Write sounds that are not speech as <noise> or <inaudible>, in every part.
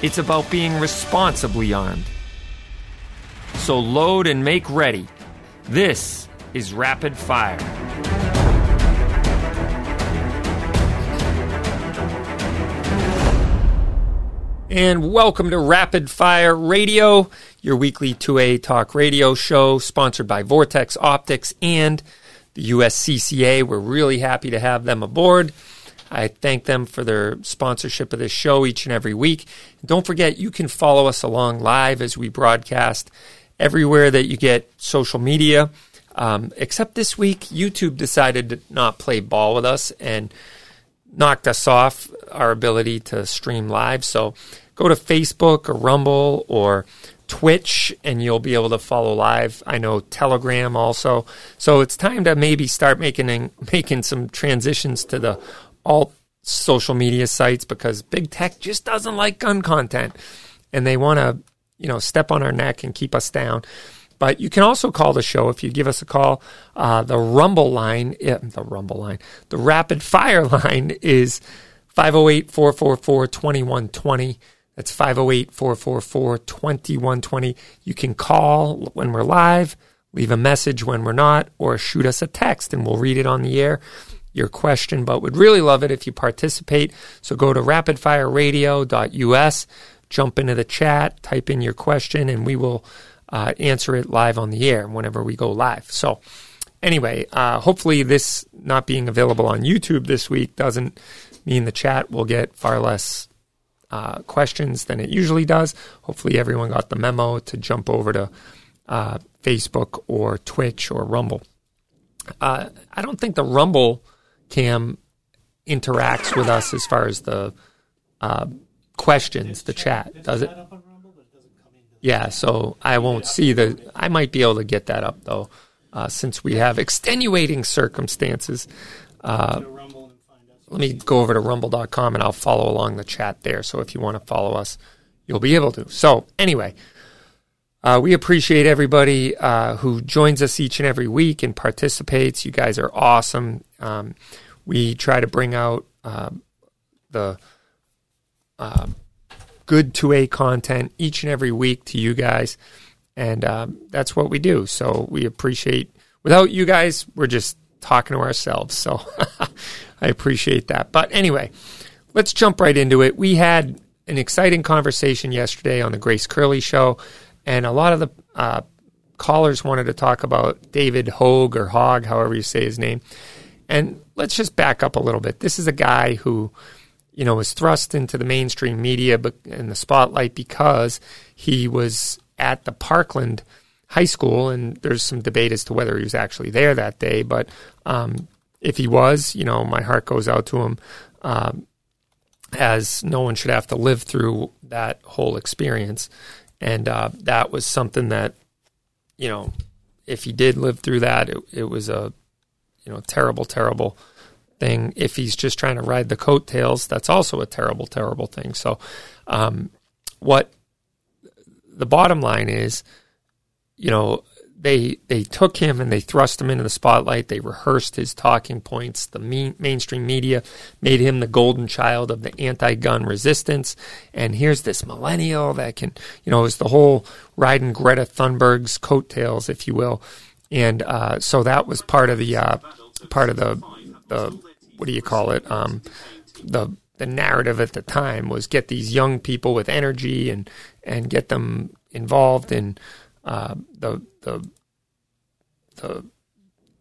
It's about being responsibly armed. So load and make ready. This is Rapid Fire. And welcome to Rapid Fire Radio, your weekly 2A talk radio show sponsored by Vortex Optics and the USCCA. We're really happy to have them aboard. I thank them for their sponsorship of this show each and every week. Don't forget, you can follow us along live as we broadcast everywhere that you get social media. Um, except this week, YouTube decided to not play ball with us and knocked us off our ability to stream live. So go to Facebook or Rumble or Twitch and you'll be able to follow live. I know Telegram also. So it's time to maybe start making making some transitions to the alt social media sites because big tech just doesn't like gun content and they want to, you know, step on our neck and keep us down. But you can also call the show if you give us a call. Uh, the Rumble line, yeah, the Rumble line, the Rapid Fire <laughs> line is 508 444 2120. That's 508 444 2120. You can call when we're live, leave a message when we're not, or shoot us a text and we'll read it on the air. Your question, but would really love it if you participate. So go to rapidfireradio.us, jump into the chat, type in your question, and we will uh, answer it live on the air whenever we go live. So, anyway, uh, hopefully, this not being available on YouTube this week doesn't mean the chat will get far less uh, questions than it usually does. Hopefully, everyone got the memo to jump over to uh, Facebook or Twitch or Rumble. Uh, I don't think the Rumble cam interacts with us as far as the uh, questions, the chat, does it? Yeah, so I won't see the. I might be able to get that up though, uh, since we have extenuating circumstances. Uh, let me go over to rumble.com and I'll follow along the chat there. So if you want to follow us, you'll be able to. So, anyway, uh, we appreciate everybody uh, who joins us each and every week and participates. You guys are awesome. Um, we try to bring out uh, the uh, good 2A content each and every week to you guys. And um, that's what we do. So we appreciate, without you guys, we're just talking to ourselves. So <laughs> I appreciate that. But anyway, let's jump right into it. We had an exciting conversation yesterday on the Grace Curley show, and a lot of the uh, callers wanted to talk about David Hogue or Hogg, however you say his name. And let's just back up a little bit. This is a guy who, you know, was thrust into the mainstream media in the spotlight because he was at the Parkland High School, and there's some debate as to whether he was actually there that day. But um, if he was, you know, my heart goes out to him, um, as no one should have to live through that whole experience. And uh, that was something that, you know, if he did live through that, it, it was a, you know, terrible, terrible thing. If he's just trying to ride the coattails, that's also a terrible, terrible thing. So, um, what the bottom line is, you know, they they took him and they thrust him into the spotlight. They rehearsed his talking points. The main, mainstream media made him the golden child of the anti-gun resistance. And here's this millennial that can, you know, is the whole riding Greta Thunberg's coattails, if you will. And uh, so that was part of the uh, part of the the what do you call it? Um, the the narrative at the time was get these young people with energy and and get them involved in uh, the the the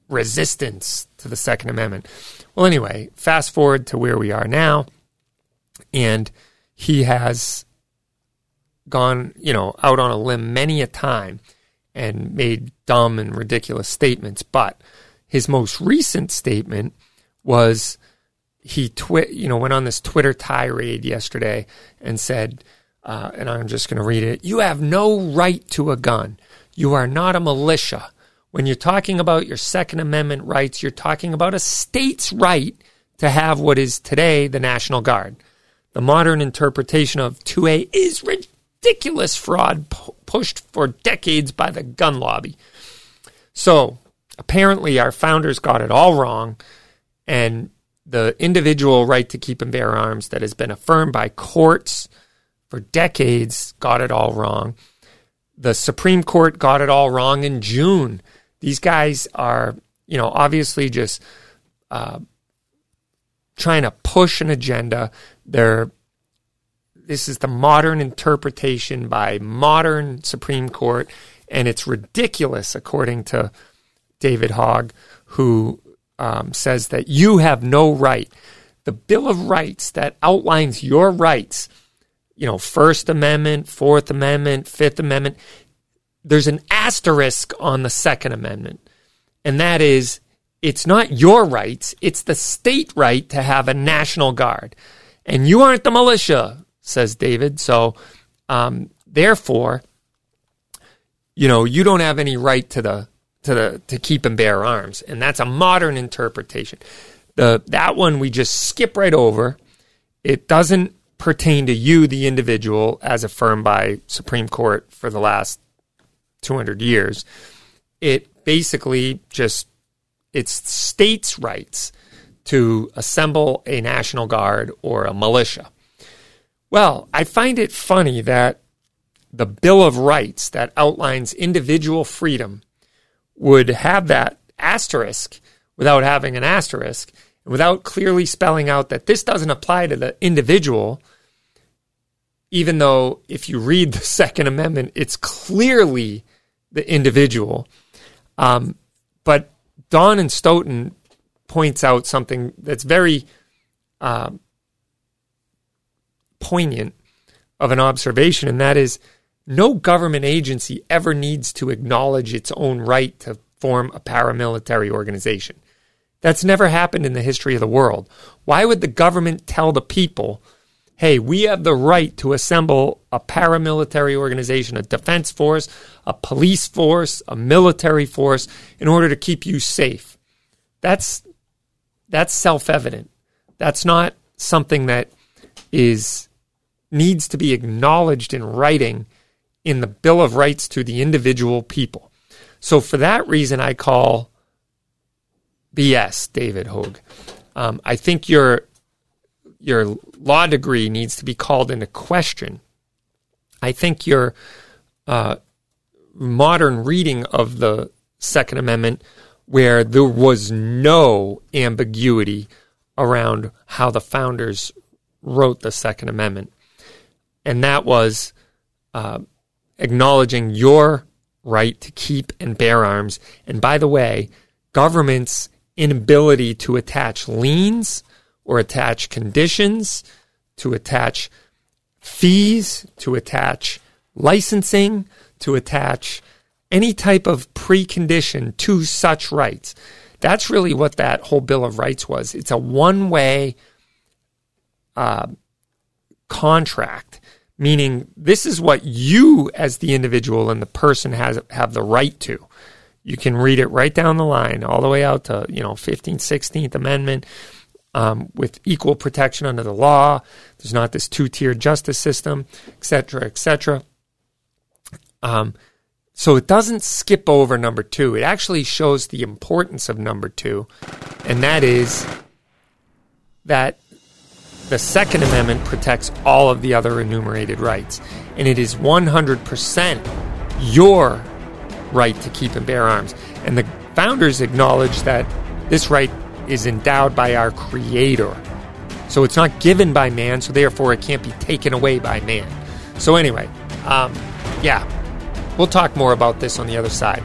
resistance to the Second Amendment. Well, anyway, fast forward to where we are now, and he has gone, you know, out on a limb many a time and made dumb and ridiculous statements. But his most recent statement was he twi- you know went on this Twitter tirade yesterday and said, uh, and I'm just going to read it. You have no right to a gun. You are not a militia. When you're talking about your Second Amendment rights, you're talking about a state's right to have what is today the National Guard. The modern interpretation of 2A is ridiculous fraud p- pushed for decades by the gun lobby. So apparently, our founders got it all wrong, and the individual right to keep and bear arms that has been affirmed by courts for decades got it all wrong. The Supreme Court got it all wrong in June. These guys are, you know, obviously just uh, trying to push an agenda. They're this is the modern interpretation by modern Supreme Court, and it's ridiculous, according to David Hogg, who um, says that you have no right. The Bill of Rights that outlines your rights, you know, First Amendment, Fourth Amendment, Fifth Amendment, there's an asterisk on the Second Amendment, and that is it's not your rights, it's the state right to have a National Guard. And you aren't the militia, says David. So, um, therefore, you know, you don't have any right to the to the to keep and bear arms, and that's a modern interpretation. The that one we just skip right over. It doesn't pertain to you, the individual, as affirmed by Supreme Court for the last 200 years. It basically just it's states' rights to assemble a national guard or a militia. Well, I find it funny that the Bill of Rights that outlines individual freedom would have that asterisk without having an asterisk, and without clearly spelling out that this doesn't apply to the individual, even though if you read the <laughs> Second Amendment, it's clearly the individual. Um, but Don and Stoughton points out something that's very uh, poignant of an observation, and that is no government agency ever needs to acknowledge its own right to form a paramilitary organization. That's never happened in the history of the world. Why would the government tell the people, hey, we have the right to assemble a paramilitary organization, a defense force, a police force, a military force in order to keep you safe? That's that's self-evident. That's not something that is needs to be acknowledged in writing in the Bill of Rights to the individual people. So for that reason, I call BS, David Hogg. Um, I think your your law degree needs to be called into question. I think your uh, modern reading of the Second Amendment, where there was no ambiguity around how the founders wrote the Second Amendment, and that was uh, acknowledging your right to keep and bear arms. And by the way, government's inability to attach liens or attach conditions, to attach fees, to attach licensing, to attach any type of precondition to such rights. That's really what that whole Bill of Rights was. It's a one way uh, contract meaning this is what you as the individual and the person has have the right to you can read it right down the line all the way out to you know 15th 16th amendment um, with equal protection under the law. There's not this two-tier justice system etc etc um, so it doesn't skip over number two. It actually shows the importance of number two and that is that the Second Amendment protects all of the other enumerated rights, and it is 100% your right to keep and bear arms. And the founders acknowledge that this right is endowed by our Creator. So it's not given by man, so therefore it can't be taken away by man. So, anyway, um, yeah, we'll talk more about this on the other side.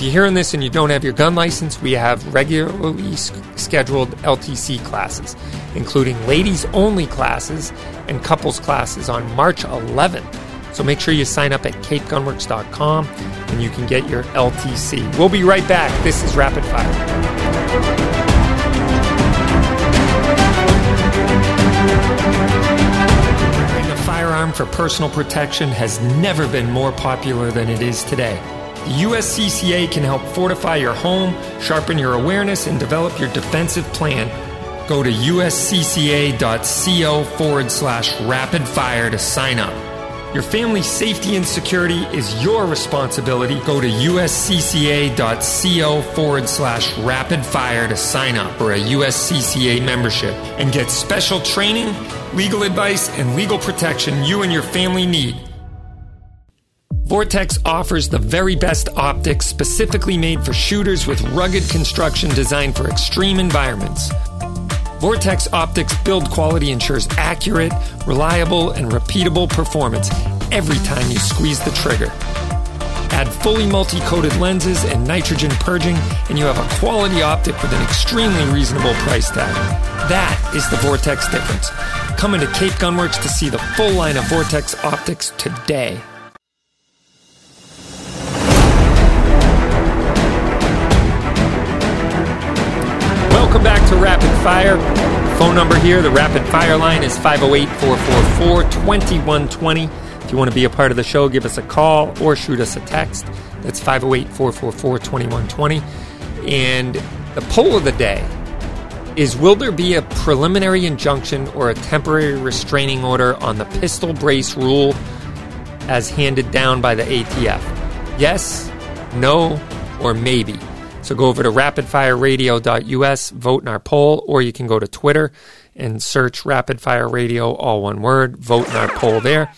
If you're hearing this and you don't have your gun license, we have regularly scheduled LTC classes, including ladies only classes and couples classes on March 11th. So make sure you sign up at capegunworks.com and you can get your LTC. We'll be right back. This is Rapid Fire. For personal protection has never been more popular than it is today. The USCCA can help fortify your home, sharpen your awareness, and develop your defensive plan. Go to uscca.co forward slash rapid fire to sign up. Your family's safety and security is your responsibility. Go to uscca.co forward slash rapid fire to sign up for a USCCA membership and get special training, legal advice, and legal protection you and your family need. Vortex offers the very best optics specifically made for shooters with rugged construction designed for extreme environments. Vortex Optics build quality ensures accurate, reliable, and repeatable performance every time you squeeze the trigger. Add fully multi coated lenses and nitrogen purging, and you have a quality optic with an extremely reasonable price tag. That is the Vortex difference. Come into Cape Gunworks to see the full line of Vortex optics today. To Rapid Fire. Phone number here, the Rapid Fire line is 508 444 2120. If you want to be a part of the show, give us a call or shoot us a text. That's 508 444 2120. And the poll of the day is Will there be a preliminary injunction or a temporary restraining order on the pistol brace rule as handed down by the ATF? Yes, no, or maybe. So go over to rapidfireradio.us, vote in our poll, or you can go to Twitter and search Rapid Fire Radio, all one word, vote in our poll there.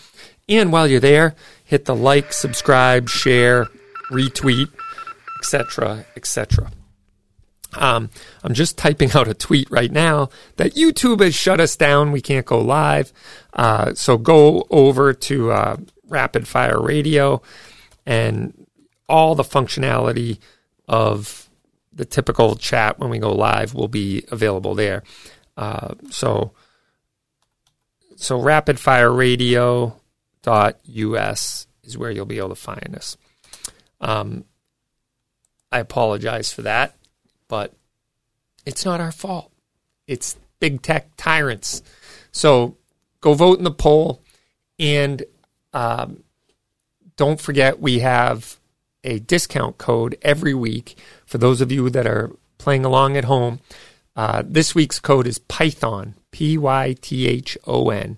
And while you're there, hit the like, subscribe, share, retweet, etc., etc. Um, I'm just typing out a tweet right now that YouTube has shut us down. We can't go live. Uh, so go over to uh, Rapid Fire Radio and all the functionality of the typical chat when we go live will be available there. Uh, so, so rapidfireradio.us is where you'll be able to find us. Um, I apologize for that, but it's not our fault. It's big tech tyrants. So go vote in the poll and um, don't forget we have a discount code every week for those of you that are playing along at home. Uh, this week's code is Python, P Y T H O N.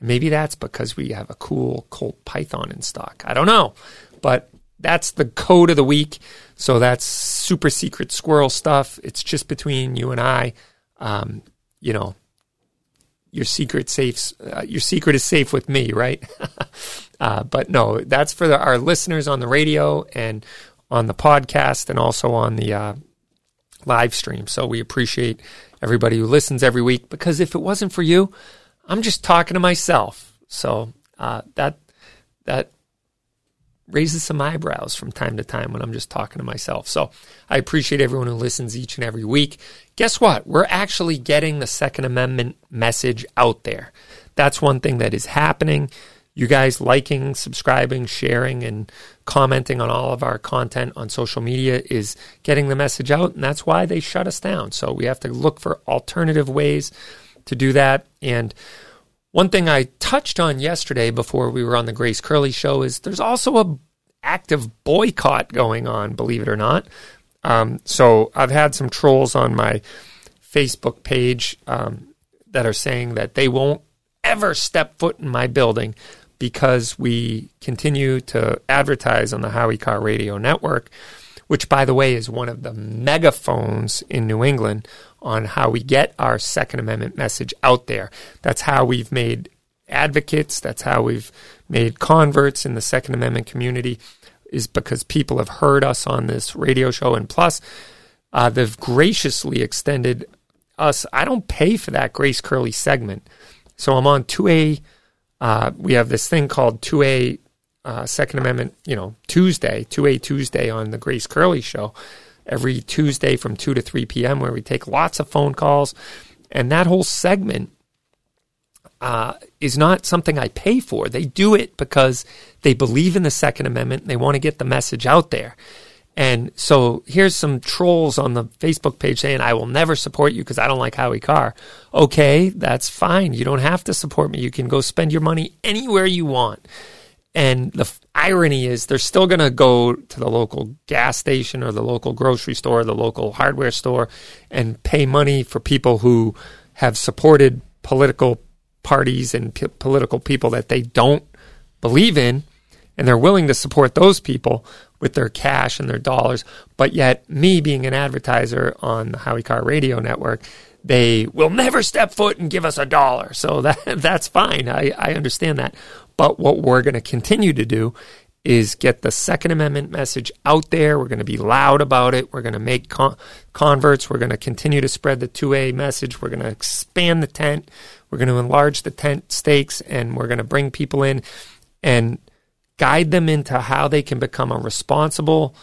Maybe that's because we have a cool Colt Python in stock. I don't know. But that's the code of the week. So that's super secret squirrel stuff. It's just between you and I. Um, you know, your secret safe. Uh, your secret is safe with me, right? <laughs> uh, but no, that's for the, our listeners on the radio and on the podcast, and also on the uh, live stream. So we appreciate everybody who listens every week. Because if it wasn't for you, I'm just talking to myself. So uh, that that raises some eyebrows from time to time when I'm just talking to myself. So I appreciate everyone who listens each and every week. Guess what? We're actually getting the Second Amendment message out there. That's one thing that is happening. You guys liking, subscribing, sharing, and commenting on all of our content on social media is getting the message out, and that's why they shut us down. So we have to look for alternative ways to do that. And one thing I touched on yesterday before we were on the Grace Curley show is there's also a active boycott going on, believe it or not. Um, so I've had some trolls on my Facebook page um, that are saying that they won't ever step foot in my building because we continue to advertise on the Howie Carr Radio Network, which, by the way, is one of the megaphones in New England on how we get our Second Amendment message out there. That's how we've made advocates, that's how we've made converts in the Second Amendment community, is because people have heard us on this radio show. And plus, uh, they've graciously extended us. I don't pay for that Grace Curley segment. So I'm on 2A. Uh, we have this thing called 2A uh, Second Amendment, you know, Tuesday, 2A Tuesday on the Grace Curley show every Tuesday from 2 to 3 p.m., where we take lots of phone calls. And that whole segment uh, is not something I pay for. They do it because they believe in the Second Amendment and they want to get the message out there. And so here's some trolls on the Facebook page saying, I will never support you because I don't like Howie Carr. Okay, that's fine. You don't have to support me. You can go spend your money anywhere you want. And the f- irony is, they're still going to go to the local gas station or the local grocery store, or the local hardware store, and pay money for people who have supported political parties and p- political people that they don't believe in. And they're willing to support those people with their cash and their dollars. But yet, me being an advertiser on the Howie Carr Radio Network, they will never step foot and give us a dollar. So <laughs> that that's fine. I, I understand that. But what we're going to continue to do is get the Second Amendment message out there. We're going to be loud about it. We're going to make con- converts. We're going to continue to spread the 2A message. We're going to expand the tent. We're going to enlarge the tent stakes and we're going to bring people in and guide them into how they can become a responsible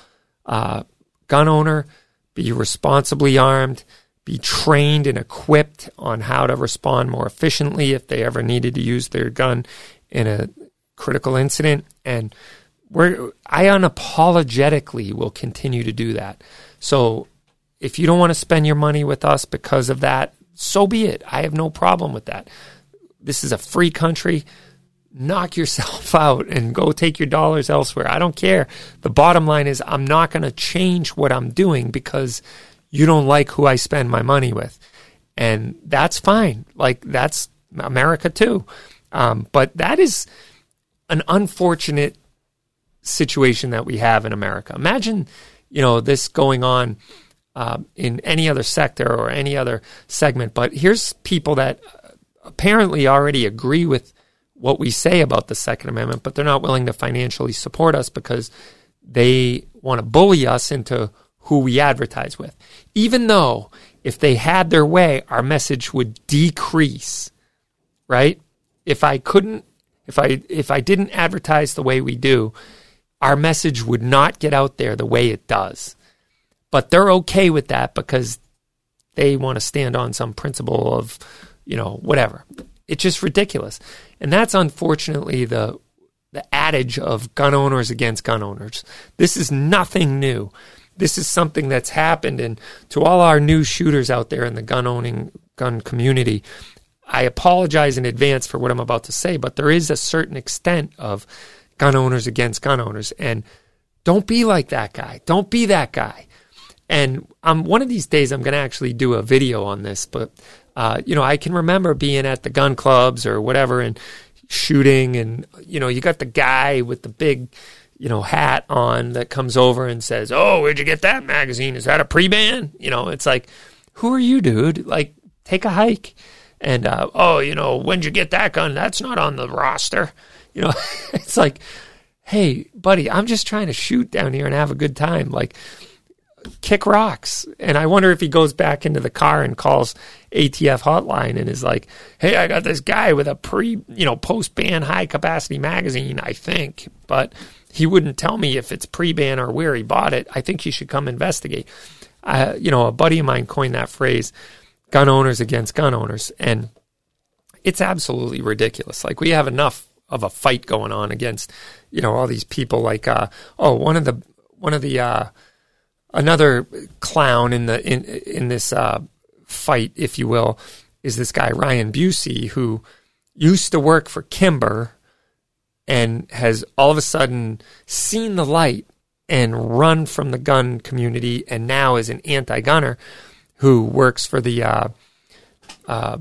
uh, gun owner, be responsibly armed, be trained and equipped on how to respond more efficiently if they ever needed to use their gun in a critical incident. And we're, I unapologetically will continue to do that. So if you don't want to spend your money with us because of that, so be it. I have no problem with that. This is a free country knock yourself <laughs> out and go take your dollars elsewhere. I don't care. The bottom line is I'm not going to change what I'm doing because you don't like who I spend my money with. And that's fine. Like that's America too. Um, but that is an unfortunate situation that we have in America. Imagine, you know, this going on uh, in any other sector or any other segment. But here's people that apparently already agree with what we say about the Second Amendment, but they're not willing to financially support us because they want to bully us into who we advertise with. Even though if they had their way, our message would decrease, right? If I couldn't, if I, if I didn't advertise the way we do, our message would not get out there the way it does. But they're okay with that because they want to stand on some principle of, you know, whatever. It's just ridiculous. And that's unfortunately the the adage of gun owners against gun owners. This is nothing new. This is something that's happened and to all our new shooters out there in the gun owning gun community, I apologize in advance for what I'm about to say, but there is a certain extent of gun owners against gun owners and don't be like that guy. Don't be that guy. And um, one of these days, I'm going to actually do a video on this, but uh, you know, I can remember being at the gun clubs or whatever and shooting, and you know, you got the guy with the big, you know, hat on that comes over and says, "Oh, where'd you get that magazine? Is that a pre-ban?" You know, it's like, who are you, dude? Like, take a hike. And uh, oh, you know, when'd you get that gun? That's not on the roster. You know, <laughs> it's like, hey, buddy, I'm just trying to shoot down here and have a good time. Like, kick rocks. And I wonder if he goes back into the car and calls ATF hotline and is like, "Hey, I got this guy with a pre, you know, post-ban high capacity magazine, I think, but he wouldn't tell me if it's pre-ban or where he bought it. I think he should come investigate." Uh, you know, a buddy of mine coined that phrase, "gun owners against gun owners," and it's absolutely ridiculous. Like we have enough of a fight going on against, you know, all these people. Like, uh, oh, one of the one of the uh, another clown in the in in this uh, fight, if you will, is this guy Ryan Busse who used to work for Kimber and has all of a sudden seen the light and run from the gun community and now is an anti-gunner who works for the uh, uh,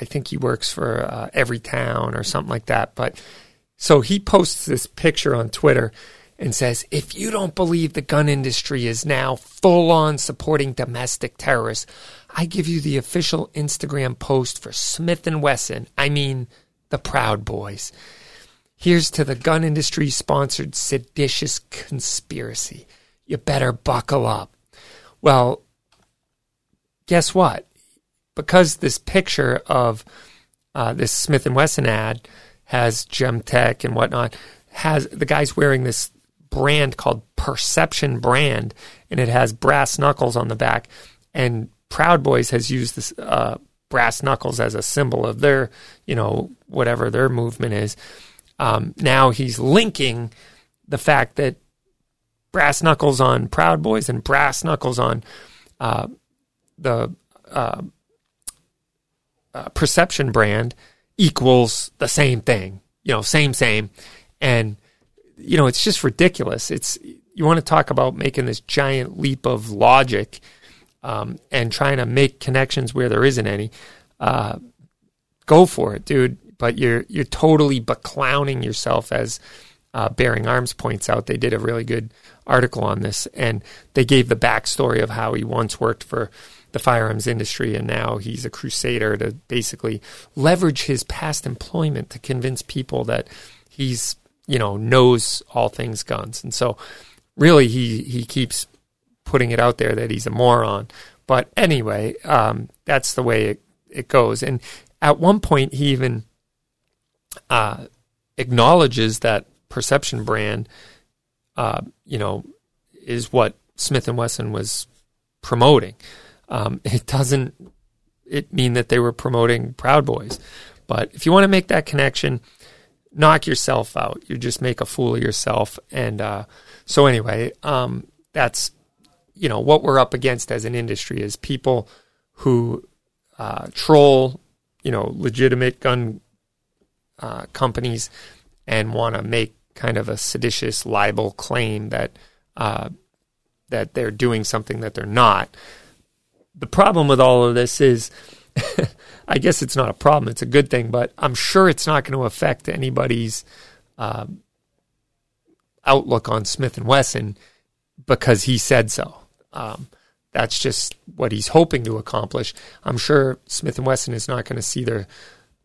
I think he works for uh, Everytown or something like that. But so he posts this picture on Twitter and says, if you don't believe the gun industry is now full on supporting domestic terrorists, I give you the official Instagram post for Smith and Wesson. I mean, the Proud Boys. Here's to the gun industry sponsored seditious conspiracy. You better buckle up. Well, guess what? Because this picture of uh, this Smith and Wesson ad has Gemtech and whatnot, has the guy's wearing this brand called Perception Brand, and it has brass knuckles on the back. And Proud Boys has used this uh, brass knuckles as a symbol of their, you know, whatever their movement is. Um, now he's linking the fact that brass knuckles on Proud Boys and brass knuckles on uh, the uh, uh, perception brand equals the same thing. You know, same, same. And, you know, it's just ridiculous. It's, you want to talk about making this giant leap of logic um, and trying to make connections where there isn't any. Uh, go for it, dude. But you're you're totally beclowning yourself as uh, Bearing Arms points out. They did a really good article on this, and they gave the backstory of how he once worked for the firearms industry, and now he's a crusader to basically leverage his past employment to convince people that he's you know knows all things guns, and so really he he keeps putting it out there that he's a moron. But anyway, um, that's the way it, it goes. And at one point, he even uh, acknowledges that perception brand, uh, you know, is what Smith and Wesson was promoting. Um, it doesn't it mean that they were promoting Proud Boys, but if you want to make that connection, knock yourself out. You just make a fool of yourself. And uh, so anyway, um, that's you know what we're up against as an industry is people who uh, troll, you know, legitimate gun uh, companies and want to make kind of a seditious libel claim that uh, that they're doing something that they're not the problem with all of this is <laughs> I guess it's not a problem, it's a good thing, but I'm sure it's not going to affect anybody's uh, outlook on Smith and Wesson because he said so. Um, that's just what he's hoping to accomplish. I'm sure Smith and Wesson is not going to see their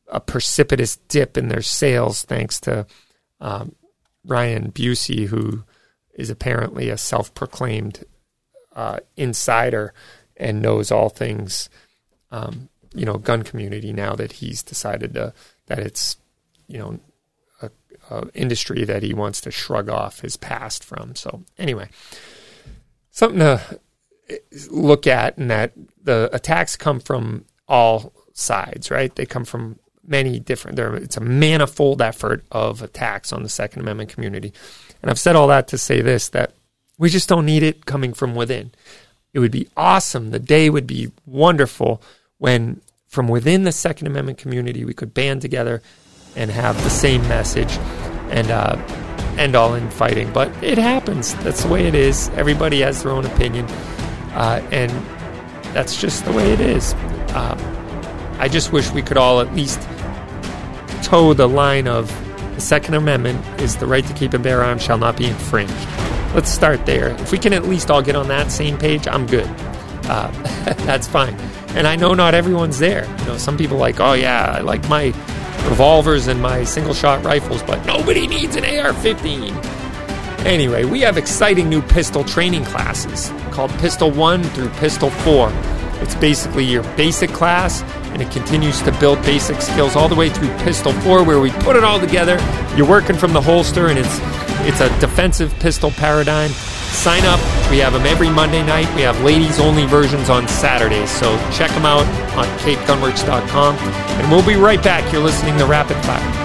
a precipitous dip in their sales thanks to um, Ryan Busse, who is apparently a self-proclaimed uh, insider and knows all things, um, you know, gun community now that he's decided to, that it's, you know, a, a industry that he wants to shrug off his past from. So anyway, something to look at and that the attacks come from all sides, right? They come from many different there it's a manifold effort of attacks on the second amendment community and i've said all that to say this that we just don't need it coming from within it would be awesome. The day would be wonderful when, from within the Second Amendment community, we could band together and have the same message and uh, end all in fighting. But it happens. That's the way it is. Everybody has their own opinion. Uh, and that's just the way it is. Uh, I just wish we could all at least toe the line of the Second Amendment is the right to keep and bear arms shall not be infringed. Let's start there. If we can at least all get on that same page, I'm good. Uh, <laughs> that's fine. And I know not everyone's there. You know, some people like, oh yeah, I like my revolvers and my single shot rifles, but nobody needs an AR-15. Anyway, we have exciting new pistol training classes called Pistol 1 through Pistol 4. It's basically your basic class, and it continues to build basic skills all the way through Pistol 4, where we put it all together. You're working from the holster, and it's it's a defensive pistol paradigm. Sign up. We have them every Monday night. We have ladies only versions on Saturdays. So check them out on capegunworks.com. And we'll be right back. You're listening to Rapid Fire.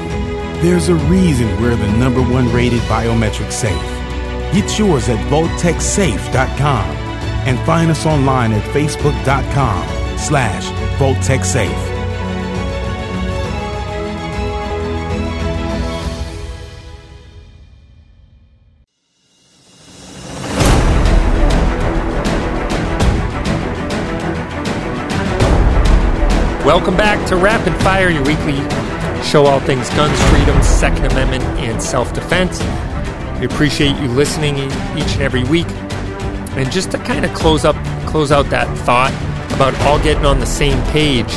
There's a reason we're the number one rated biometric safe. Get yours at VaultekSafe.com and find us online at Facebook.com slash VaultekSafe. Welcome back to Rapid Fire, your weekly show all things guns, freedom, Second Amendment, and self defense. We appreciate you listening each and every week. And just to kind of close up, close out that thought about all getting on the same page.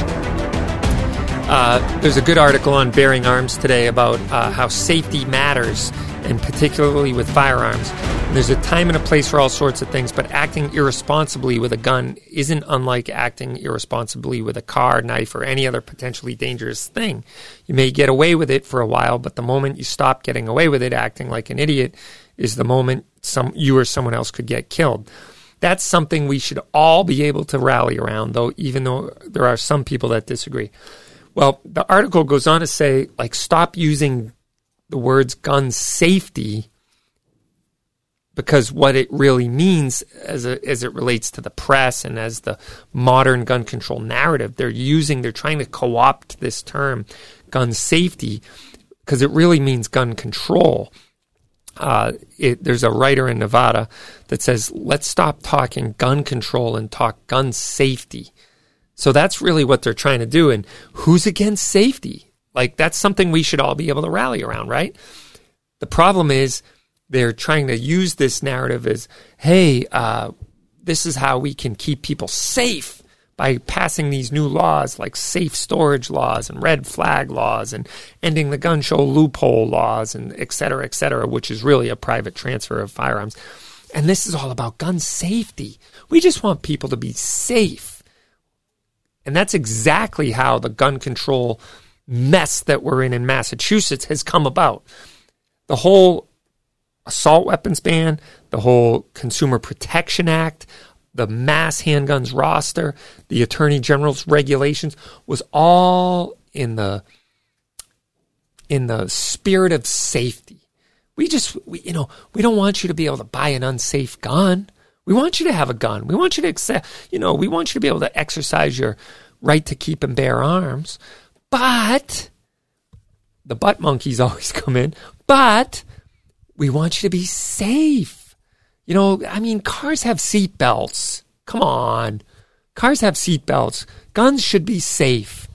Uh, there's a good article on Bearing Arms today about uh, how safety matters, and particularly with firearms. There's a time and a place for all sorts of things, but acting irresponsibly with a gun isn't unlike acting irresponsibly with a car, knife, or any other potentially dangerous thing. You may get away with it for a while, but the moment you stop getting away with it, acting like an idiot, is the moment some you or someone else could get killed. That's something we should all be able to rally around, though, even though there are some people that disagree. Well, the article goes on to say, like, stop using the words gun safety because what it really means as, a, as it relates to the press and as the modern gun control narrative, they're using, they're trying to co opt this term, gun safety, because it really means gun control. Uh, it, there's a writer in Nevada that says, let's stop talking gun control and talk gun safety. So that's really what they're trying to do. And who's against safety? Like, that's something we should all be able to rally around, right? The problem is they're trying to use this narrative as, hey, uh, this is how we can keep people safe by passing these new laws like safe storage laws and red flag laws and ending the gun show loophole laws and et cetera, et cetera, which is really a private transfer of firearms. And this is all about gun safety. We just want people to be safe. And that's exactly how the gun control mess that we're in in Massachusetts has come about. The whole assault weapons ban, the whole Consumer Protection Act, the mass handguns roster, the Attorney General's regulations was all in the in the spirit of safety. We just we, you know, we don't want you to be able to buy an unsafe gun. We want you to have a gun. We want you to accept, you know, we want you to be able to exercise your right to keep and bear arms. But the butt monkeys <laughs> always come in. But we want you to be safe. You know, I mean, cars have seat belts. Come on. Cars have seat belts. Guns should be safe.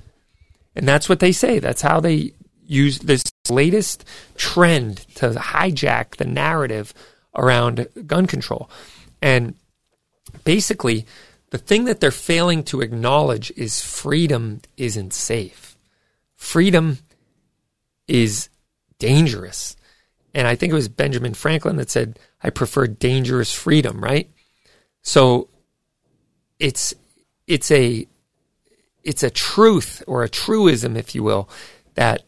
And that's what they say. That's how they use this latest trend to hijack the narrative around gun control. And basically, the thing that they're failing to acknowledge is freedom isn't safe. Freedom is dangerous. And I think it was Benjamin Franklin that said, I prefer dangerous freedom, right? So it's it's a it's a truth or a truism, if you will, that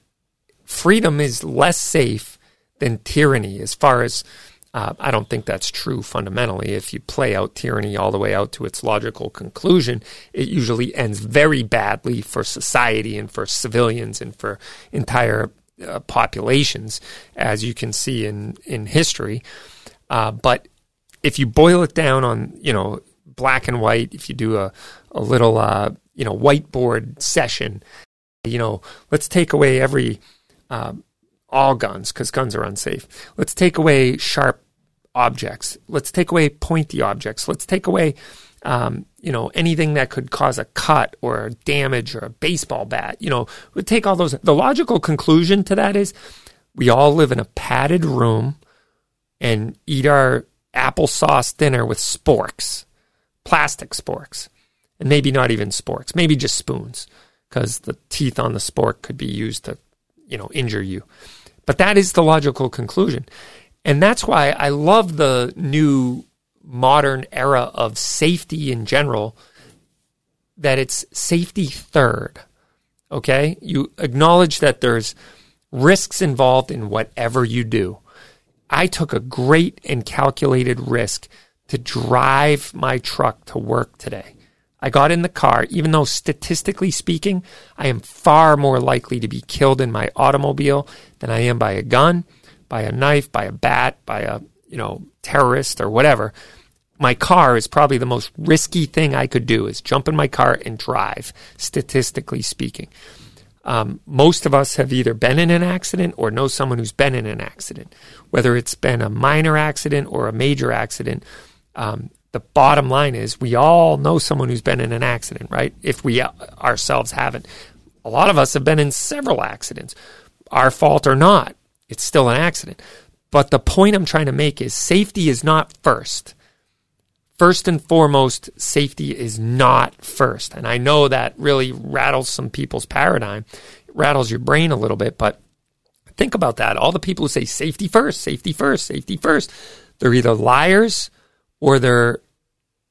freedom is less safe than tyranny as far as uh, I don't think that's true fundamentally. If you play out tyranny all the way out to its logical conclusion, it usually ends very badly for society and for civilians and for entire uh, populations, as you can see in in history. Uh, but if you boil it down on you know black and white, if you do a a little uh, you know whiteboard session, you know let's take away every uh, all guns because guns are unsafe. Let's take away sharp objects. Let's take away pointy objects. Let's take away, um, you know, anything that could cause a cut or a damage or a baseball bat. You know, we take all those. The logical conclusion to that is we all live in a padded room and eat our applesauce dinner with sporks, plastic sporks, and maybe not even sporks, maybe just spoons because the teeth on the spork could be used to, you know, injure you. But that is the logical conclusion. And that's why I love the new modern era of safety in general, that it's safety third. Okay? You acknowledge that there's risks involved in whatever you do. I took a great and calculated risk to drive my truck to work today. I got in the car, even though statistically speaking, I am far more likely to be killed in my automobile than I am by a gun, by a knife, by a bat, by a, you know, terrorist or whatever. My car is probably the most risky thing I could do is jump in my car and drive, statistically speaking. Um, most of us have either been in an accident or know someone who's been in an accident. Whether it's been a minor accident or a major accident, um, the bottom line is we all know someone who's been in an accident, right? If we ourselves haven't. A lot of us have been in several accidents, our fault or not. It's still an accident. But the point I'm trying to make is safety is not first. First and foremost, safety is not first. And I know that really rattles some people's paradigm, it rattles your brain a little bit, but think about that. All the people who say safety first, safety first, safety first, they're either liars or they're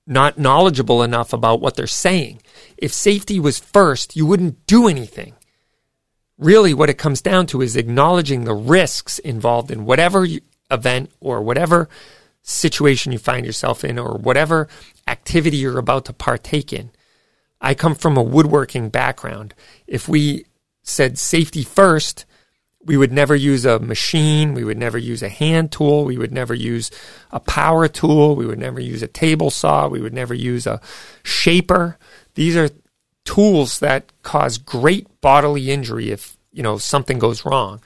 not knowledgeable enough about what they're saying. If safety was first, you wouldn't do anything. Really, what it comes down to is acknowledging the risks involved in whatever event or whatever situation you find yourself in or whatever activity you're about to partake in. I come from a woodworking background. If we said safety first, we would never use a machine. We would never use a hand tool. We would never use a power tool. We would never use a table saw. We would never use a shaper. These are tools that cause great bodily injury if, you know, something goes wrong.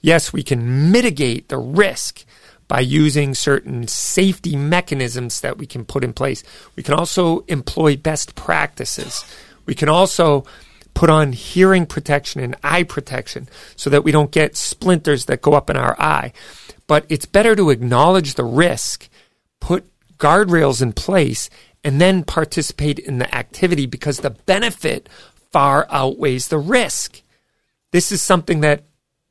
Yes, we can mitigate the risk by using certain safety mechanisms that we can put in place. We can also employ best practices. We can also put on hearing protection and eye protection so that we don't get splinters that go up in our eye. But it's better to acknowledge the risk, put guardrails in place, and then participate in the activity because the benefit far outweighs the risk. This is something that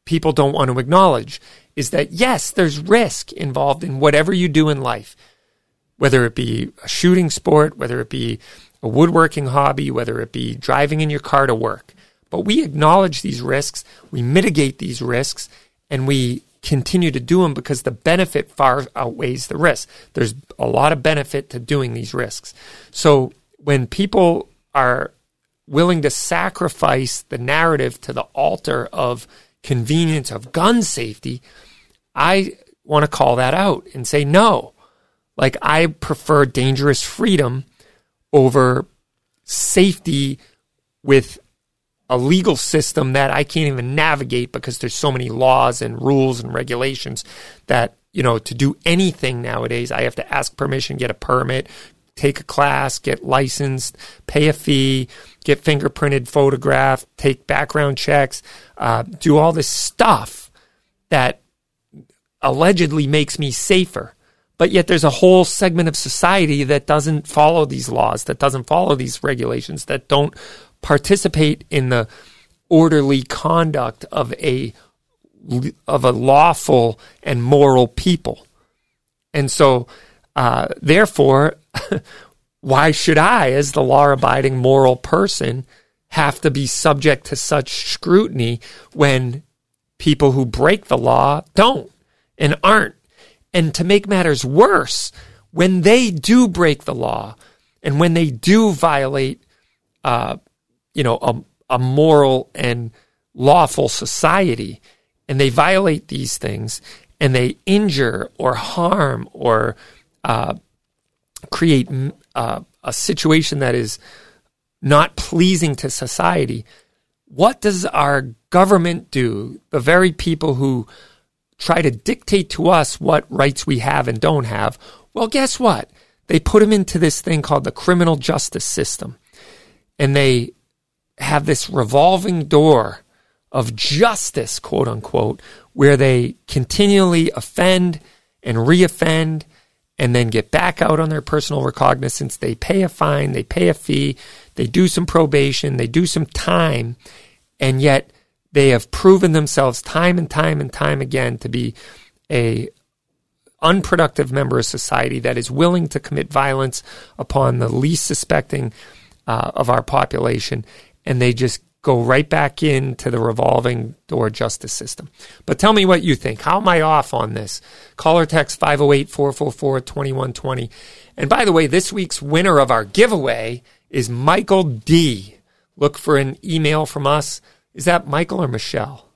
people don't want to acknowledge is that yes, there's risk involved in whatever you do in life, whether it be a shooting sport, whether it be a woodworking hobby, whether it be driving in your car to work. But we acknowledge these risks, we mitigate these risks, and we continue to do them because the benefit far outweighs the risk. There's a lot of benefit to doing these risks. So when people are willing to sacrifice the narrative to the altar of convenience of gun safety, I want to call that out and say no. Like I prefer dangerous freedom over safety with a legal system that I can't even navigate because there's so many laws and rules and regulations that, you know, to do anything nowadays, I have to ask permission, get a permit, take a class, get licensed, pay a fee, get fingerprinted, photographed, take background checks, uh, do all this stuff that allegedly makes me safer. But yet there's a whole segment of society that doesn't follow these laws, that doesn't follow these regulations, that don't participate in the orderly conduct of a of a lawful and moral people. And so uh, therefore, <laughs> why should I, as the law abiding moral person, have to be subject to such scrutiny when people who break the law don't and aren't? And to make matters worse, when they do break the law and when they do violate, uh, you know, a, a moral and lawful society, and they violate these things and they injure or harm or uh, create uh, a situation that is not pleasing to society, what does our government do? The very people who try to dictate to us what rights we have and don't have. Well, guess what? They put them into this thing called the criminal justice system. And they have this revolving door of justice, quote unquote, where they continually offend and reoffend and then get back out on their personal recognizance. They pay a fine, they pay a fee, they do some probation, they do some time, and yet they have proven themselves time and time and time again to be a unproductive member of society that is willing to commit violence upon the least suspecting uh, of our population, and they just go right back into the revolving door justice system. But tell me what you think. How am I off on this? Caller text 508 444 2120. And by the way, this week's winner of our giveaway is Michael D. Look for an email from us is that Michael or Michelle?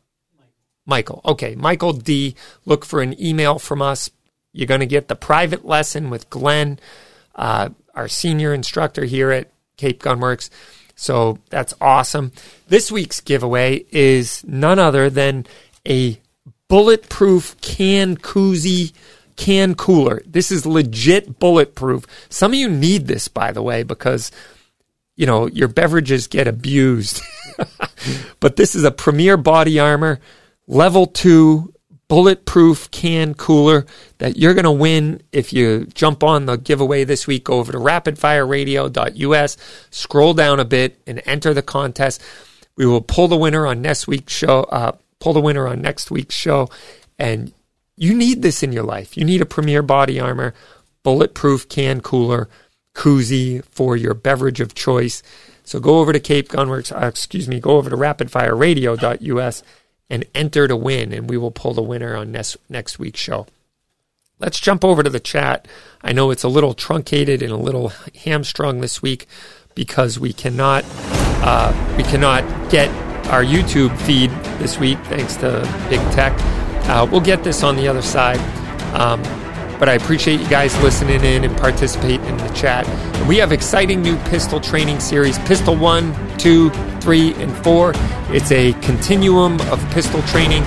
Michael. Okay, Michael D. Look for an email from us. You're going to get the private lesson with Glenn, uh, our senior instructor here at Cape Gunworks. So that's awesome. This week's giveaway is none other than a bulletproof can koozie can cooler. This is legit bulletproof. Some of you need this, by the way, because you know your beverages get abused. <laughs> but this is a premier body armor, level two bulletproof can cooler that you're going to win if you jump on the giveaway this week. Go over to rapidfireradio.us, scroll down a bit, and enter the contest. We will pull the winner on next week's show. Uh, pull the winner on next week's show, and you need this in your life. You need a premier body armor, bulletproof can cooler, koozie for your beverage of choice. So go over to Cape Gunworks, uh, excuse me, go over to rapidfireradio.us and enter to win, and we will pull the winner on next, next week's show. Let's jump over to the chat. I know it's a little truncated and a little hamstrung this week because we cannot uh, we cannot get our YouTube feed this week thanks to big tech. Uh, we'll get this on the other side. Um, but I appreciate you guys listening in and participating in the chat. And we have exciting new pistol training series Pistol 1, 2, 3, and 4. It's a continuum of pistol training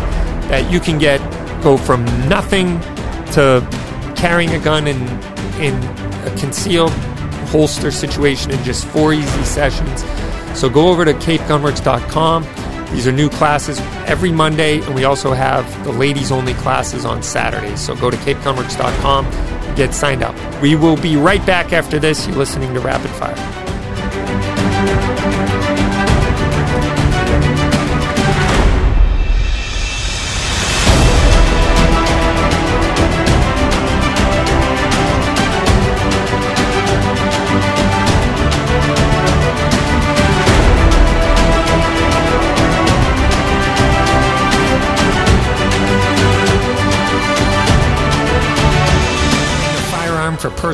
that you can get, go from nothing to carrying a gun in, in a concealed holster situation in just four easy sessions. So go over to capegunworks.com these are new classes every Monday, and we also have the ladies only classes on Saturdays. So go to capegunworks.com and get signed up. We will be right back after this. You're listening to Rapid Fire.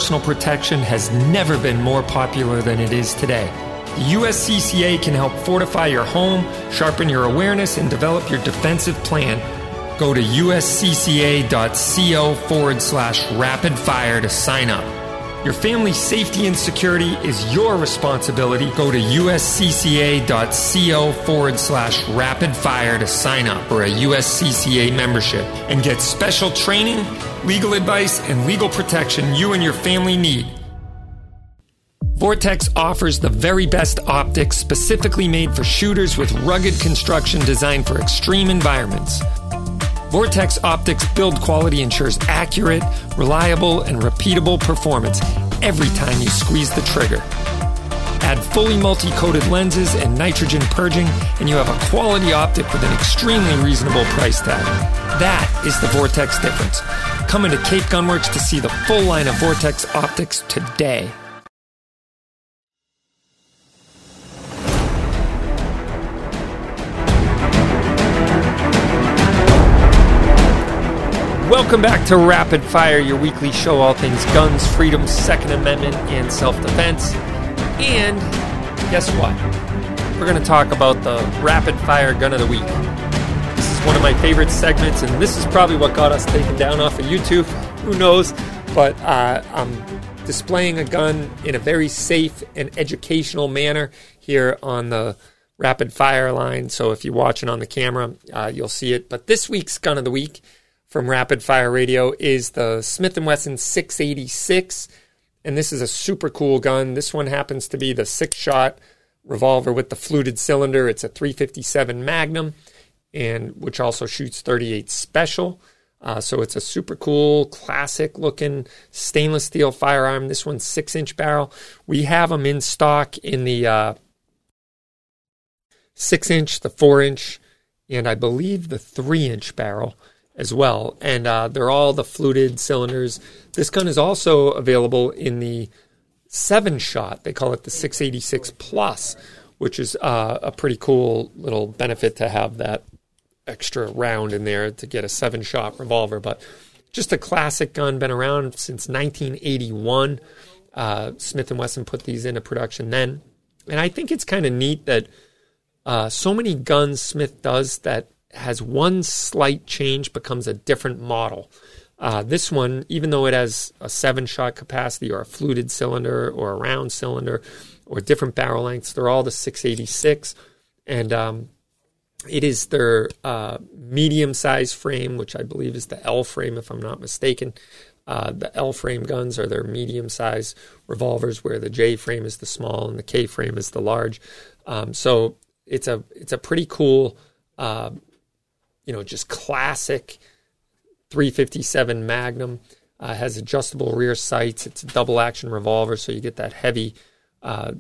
Personal protection has never been more popular than it is today. The USCCA can help fortify your home, sharpen your awareness, and develop your defensive plan. Go to uscca.co forward slash rapid fire to sign up. Your family's safety and security is your responsibility. Go to uscca.co forward slash rapid fire to sign up for a USCCA membership and get special training, legal advice, and legal protection you and your family need. Vortex offers the very best optics specifically made for shooters with rugged construction designed for extreme environments. Vortex Optics build quality ensures accurate, reliable, and repeatable performance every time you squeeze the trigger. Add fully multi coated lenses and nitrogen purging, and you have a quality optic with an extremely reasonable price tag. That is the Vortex difference. Come into Cape Gunworks to see the full line of Vortex optics today. Welcome back to Rapid Fire, your weekly show all things guns, freedom, Second Amendment, and self defense. And guess what? We're going to talk about the Rapid Fire Gun of the Week. This is one of my favorite segments, and this is probably what got us taken down off of YouTube. Who knows? But uh, I'm displaying a gun in a very safe and educational manner here on the Rapid Fire line. So if you're watching on the camera, uh, you'll see it. But this week's Gun of the Week from Rapid Fire Radio is the Smith & Wesson 686 and this is a super cool gun. This one happens to be the six-shot revolver with the fluted cylinder. It's a 357 Magnum and which also shoots 38 special. Uh, so it's a super cool, classic looking stainless steel firearm. This one's six inch barrel. We have them in stock in the uh, six inch, the four inch, and I believe the three inch barrel as well. And uh, they're all the fluted cylinders. This gun is also available in the seven shot. They call it the 686 Plus, which is uh, a pretty cool little benefit to have that extra round in there to get a seven shot revolver. But just a classic gun, been around since 1981. Uh, Smith and Wesson put these into production then, and I think it's kind of neat that uh, so many guns Smith does that has one slight change becomes a different model. Uh, this one, even though it has a seven shot capacity or a fluted cylinder or a round cylinder or different barrel lengths, they're all the 686. And um, It is their uh, medium size frame, which I believe is the L frame, if I'm not mistaken. Uh, the L frame guns are their medium size revolvers, where the J frame is the small and the K frame is the large. Um, so it's a it's a pretty cool, uh, you know, just classic 357 Magnum. Uh, has adjustable rear sights. It's a double action revolver, so you get that heavy uh,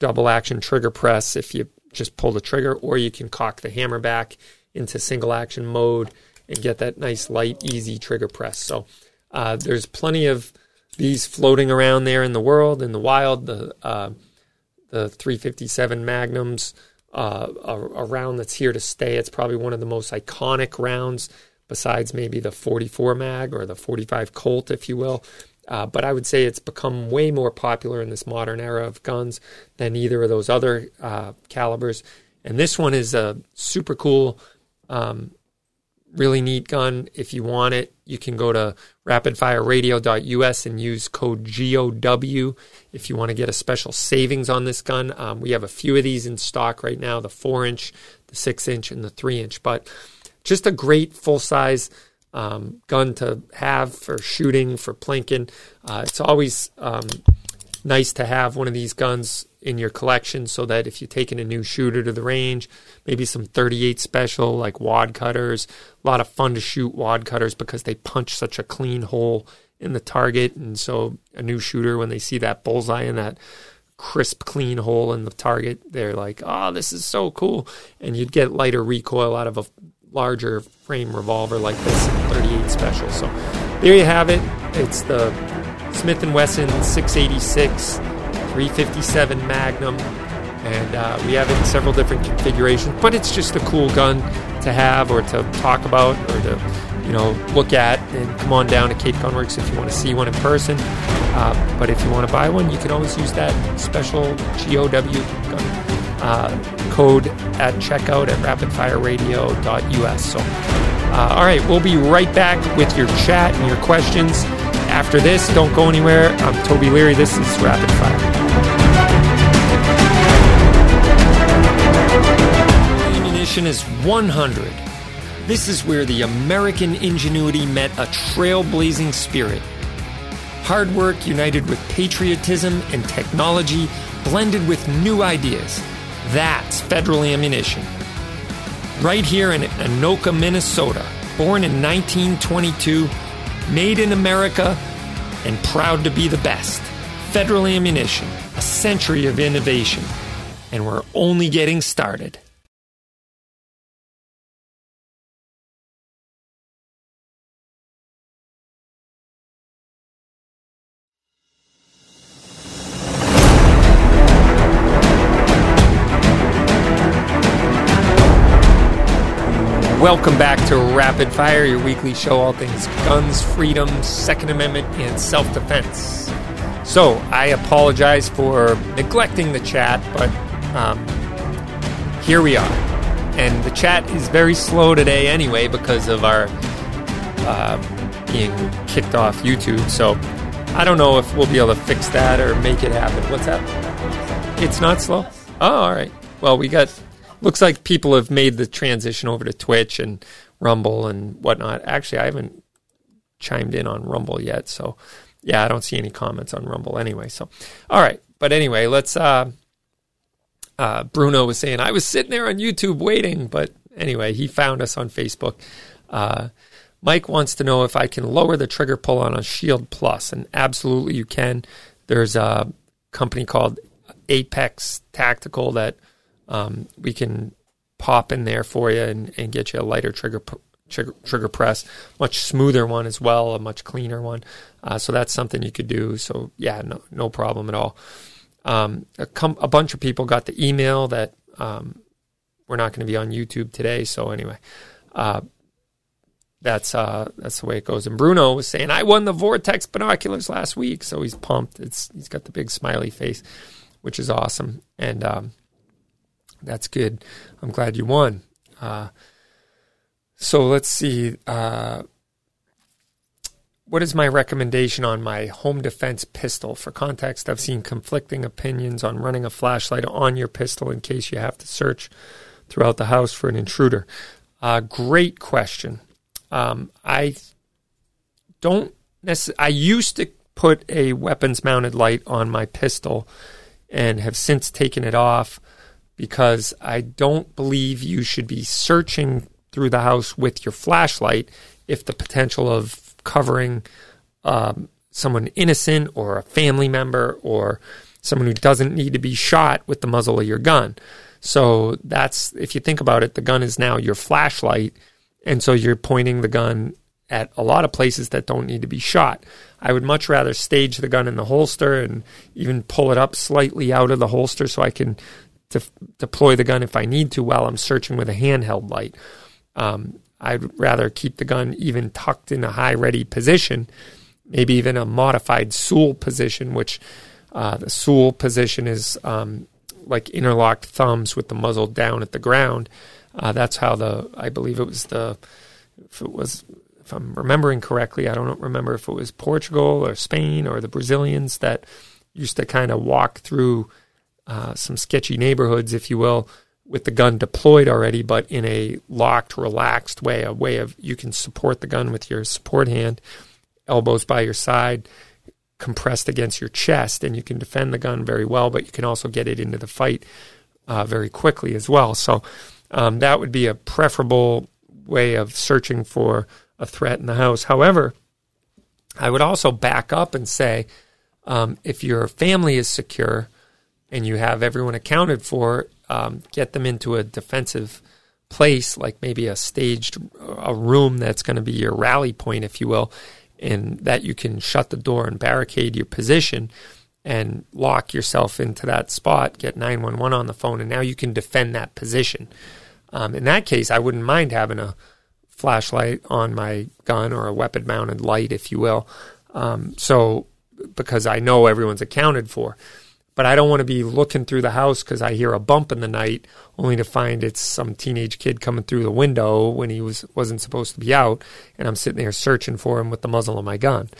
double action trigger press if you just pull the trigger, or you can cock the hammer back into single action mode and get that nice light, easy trigger press. So uh, there's plenty of these floating around there in the world, in the wild. The uh, the 357 Magnums, uh, a, a round that's here to stay. It's probably one of the most iconic rounds, besides maybe the 44 Mag or the 45 Colt, if you will. Uh, but I would say it's become way more popular in this modern era of guns than either of those other uh, calibers. And this one is a super cool, um, really neat gun. If you want it, you can go to rapidfireradio.us and use code GOW if you want to get a special savings on this gun. Um, we have a few of these in stock right now the 4 inch, the 6 inch, and the 3 inch. But just a great full size um, gun to have for shooting, for plinking. Uh, it's always um, nice to have one of these guns in your collection so that if you're taking a new shooter to the range, maybe some 38 special like wad cutters, a lot of fun to shoot wad cutters because they punch such a clean hole in the target. And so a new shooter, when they see that bullseye in that crisp, clean hole in the target, they're like, oh, this is so cool. And you'd get lighter recoil out of a larger frame revolver like this 38 special. So there you have it. It's the Smith & Wesson 686 357 Magnum. And uh, we have it in several different configurations, but it's just a cool gun to have or to talk about or to, you know, look at. And come on down to Cape Gunworks if you want to see one in person. Uh, but if you want to buy one, you can always use that special GOW gun uh, code at checkout at rapidfireradio.us. So, uh, all right, we'll be right back with your chat and your questions after this. Don't go anywhere. I'm Toby Leary. This is Rapid Fire. Is 100. This is where the American ingenuity met a trailblazing spirit. Hard work united with patriotism and technology blended with new ideas. That's federal ammunition. Right here in Anoka, Minnesota, born in 1922, made in America, and proud to be the best. Federal ammunition, a century of innovation, and we're only getting started. Welcome back to Rapid Fire, your weekly show, all things guns, freedom, Second Amendment, and self defense. So, I apologize for neglecting the chat, but um, here we are. And the chat is very slow today anyway because of our uh, being kicked off YouTube. So, I don't know if we'll be able to fix that or make it happen. What's that? It's not slow? Oh, all right. Well, we got looks like people have made the transition over to Twitch and Rumble and whatnot. Actually, I haven't chimed in on Rumble yet, so yeah, I don't see any comments on Rumble anyway. So, all right, but anyway, let's. Uh, uh, Bruno was saying I was sitting there on YouTube waiting, but anyway, he found us on Facebook. Uh, Mike wants to know if I can lower the trigger pull on a Shield Plus, and absolutely you can. There's a company called Apex Tactical that um, we can pop in there for you and, and get you a lighter trigger, trigger, trigger press, much smoother one as well, a much cleaner one. Uh, so that's something you could do. So yeah, no no problem at all. Um, a, com- a, bunch of people got the email that um, we're not going to be on YouTube today. So anyway, uh, that's uh, that's the way it goes. And Bruno was saying I won the Vortex binoculars last week, so he's pumped. It's he's got the big smiley face, which is awesome. And um, that's good. I'm glad you won. Uh, so let's see. Uh, what is my recommendation on my home defense pistol? For context, I've seen conflicting opinions on running a flashlight on your pistol in case you have to search throughout the house for an intruder? Uh, great question. Um, I don't necessarily. I used to put a weapons mounted light on my pistol and have since taken it off because I don't believe you should be searching through the house with your flashlight if the potential of covering um, someone innocent or a family member or someone who doesn't need to be shot with the muzzle of your gun. So that's if you think about it, the gun is now your flashlight, and so you're pointing the gun at a lot of places that don't need to be shot. I would much rather stage the gun in the holster and even pull it up slightly out of the holster so I can de- deploy the gun if I need to while I'm searching with a handheld light. Um, I'd rather keep the gun even tucked in a high ready position, maybe even a modified Sul position, which uh, the Sul position is um, like interlocked thumbs with the muzzle down at the ground. Uh, that's how the I believe it was the if it was if I'm remembering correctly, I don't remember if it was Portugal or Spain or the Brazilians that used to kind of walk through uh, some sketchy neighborhoods, if you will, with the gun deployed already, but in a locked, relaxed way, a way of you can support the gun with your support hand, elbows by your side, compressed against your chest, and you can defend the gun very well, but you can also get it into the fight uh, very quickly as well. So um, that would be a preferable way of searching for a threat in the house. However, I would also back up and say um, if your family is secure and you have everyone accounted for, um, get them into a defensive place, like maybe a staged a room that's going to be your rally point, if you will, and that you can shut the door and barricade your position and lock yourself into that spot, get 911 on the phone, and now you can defend that position. Um, in that case, I wouldn't mind having a flashlight on my gun or a weapon mounted light, if you will. Um, so, because I know everyone's accounted for. But I don't want to be looking through the house because I hear a bump in the night, only to find it's some teenage kid coming through the window when he was wasn't supposed to be out, and I'm sitting there searching for him with the muzzle of my gun.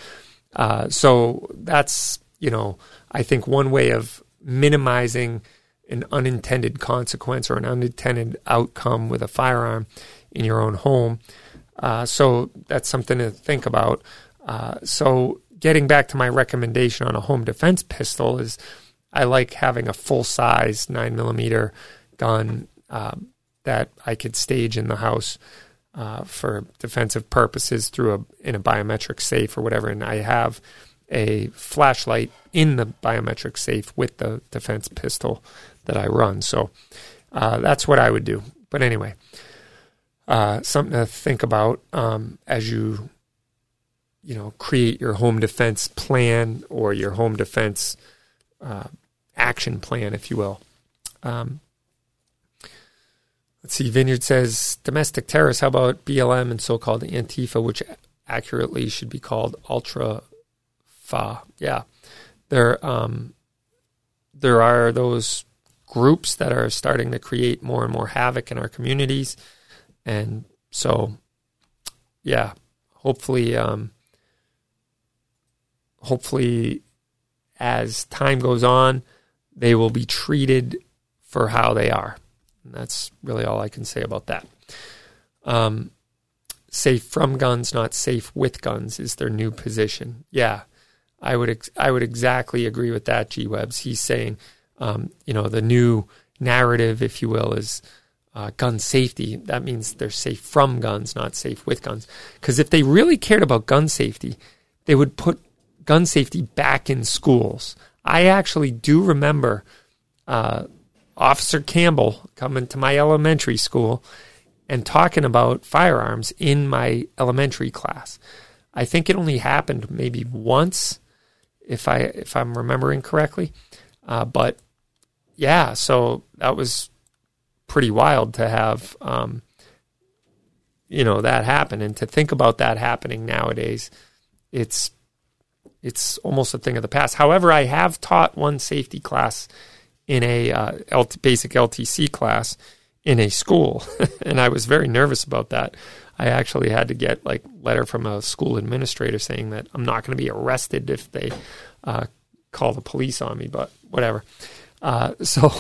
Uh, so that's you know I think one way of minimizing an unintended consequence or an unintended outcome with a firearm in your own home. Uh, so that's something to think about. Uh, so getting back to my recommendation on a home defense pistol is I like having a full size nine millimeter gun um, that I could stage in the house uh, for defensive purposes through a in a biometric safe or whatever. And I have a flashlight in the biometric safe with the defense pistol that I run. So uh, that's what I would do. But anyway, uh, something to think about um, as you you know create your home defense plan or your home defense uh, action plan, if you will. Um, let's see. Vineyard says domestic terrorists. How about BLM and so-called Antifa, which accurately should be called Ultra Fa? Yeah, there um, there are those groups that are starting to create more and more havoc in our communities. And so, yeah, hopefully, um, hopefully, as time goes on, they will be treated for how they are. And that's really all I can say about that. Um, safe from guns, not safe with guns, is their new position. Yeah, I would ex- I would exactly agree with that. G Webs. He's saying, um, you know, the new narrative, if you will, is uh, gun safety. That means they're safe from guns, not safe with guns. Because if they really cared about gun safety, they would put gun safety back in schools. I actually do remember uh, Officer Campbell coming to my elementary school and talking about firearms in my elementary class. I think it only happened maybe once, if I if I'm remembering correctly. Uh, but yeah, so that was pretty wild to have, um, you know, that happen and to think about that happening nowadays. It's it's almost a thing of the past. However, I have taught one safety class in a uh, basic LTC class in a school, <laughs> and I was very nervous about that. I actually had to get like letter from a school administrator saying that I'm not going to be arrested if they uh, call the police on me, but whatever. Uh, <laughs> so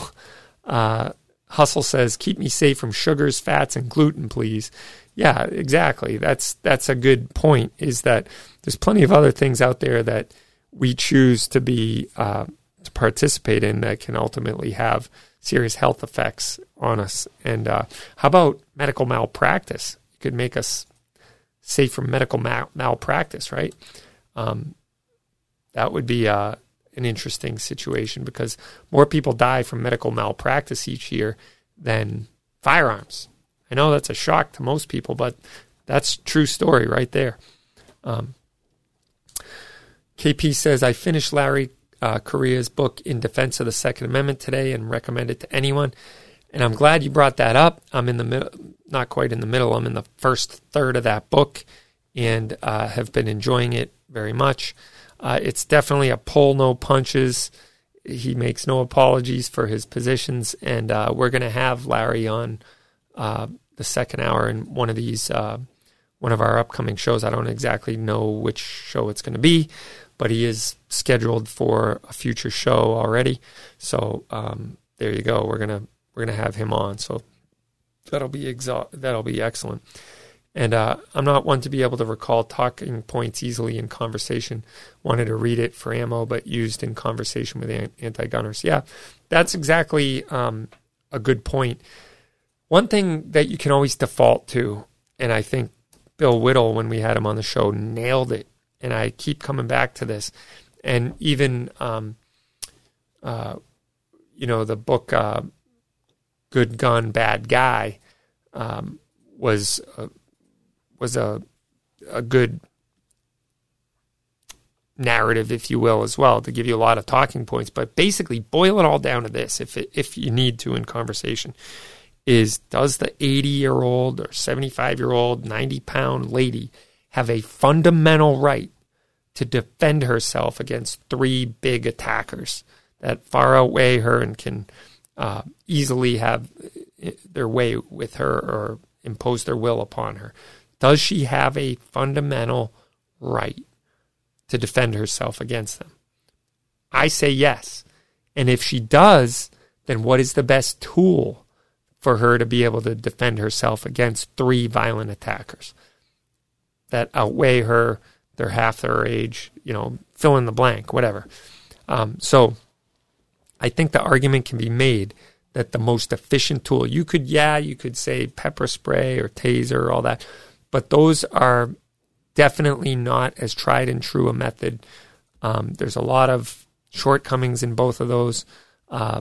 uh, Hustle says, "Keep me safe from sugars, fats, and gluten, please." Yeah, exactly. That's that's a good point. Is that there's plenty of other things out there that we choose to be uh, to participate in that can ultimately have serious health effects on us. And uh, how about medical malpractice? It could make us safe from medical mal- malpractice, right? Um, that would be uh, an interesting situation because more people die from medical malpractice each year than firearms. I know that's a shock to most people, but that's true story right there. Um, KP says, I finished Larry uh, Correia's book in defense of the Second Amendment today and recommend it to anyone. And I'm glad you brought that up. I'm in the middle, not quite in the middle. I'm in the first third of that book and uh, have been enjoying it very much. Uh, it's definitely a pull no punches. He makes no apologies for his positions, and uh, we're going to have Larry on uh, the second hour in one of these, uh, one of our upcoming shows. I don't exactly know which show it's going to be, but he is scheduled for a future show already. So um, there you go. We're gonna we're gonna have him on. So that'll be that'll be excellent. And uh, I'm not one to be able to recall talking points easily in conversation. Wanted to read it for ammo, but used in conversation with anti-gunners. Yeah, that's exactly um, a good point. One thing that you can always default to, and I think Bill Whittle, when we had him on the show, nailed it and I keep coming back to this. And even, um, uh, you know, the book uh, "Good Gun, Bad Guy" um, was uh, was a a good narrative, if you will, as well, to give you a lot of talking points. But basically, boil it all down to this: if it, if you need to in conversation, is does the eighty year old or seventy five year old, ninety pound lady have a fundamental right to defend herself against three big attackers that far outweigh her and can uh, easily have uh, their way with her or impose their will upon her. Does she have a fundamental right to defend herself against them? I say yes. And if she does, then what is the best tool for her to be able to defend herself against three violent attackers? that outweigh her. They're half their age, you know, fill in the blank, whatever. Um, so I think the argument can be made that the most efficient tool, you could, yeah, you could say pepper spray or taser, all that, but those are definitely not as tried and true a method. Um, there's a lot of shortcomings in both of those uh,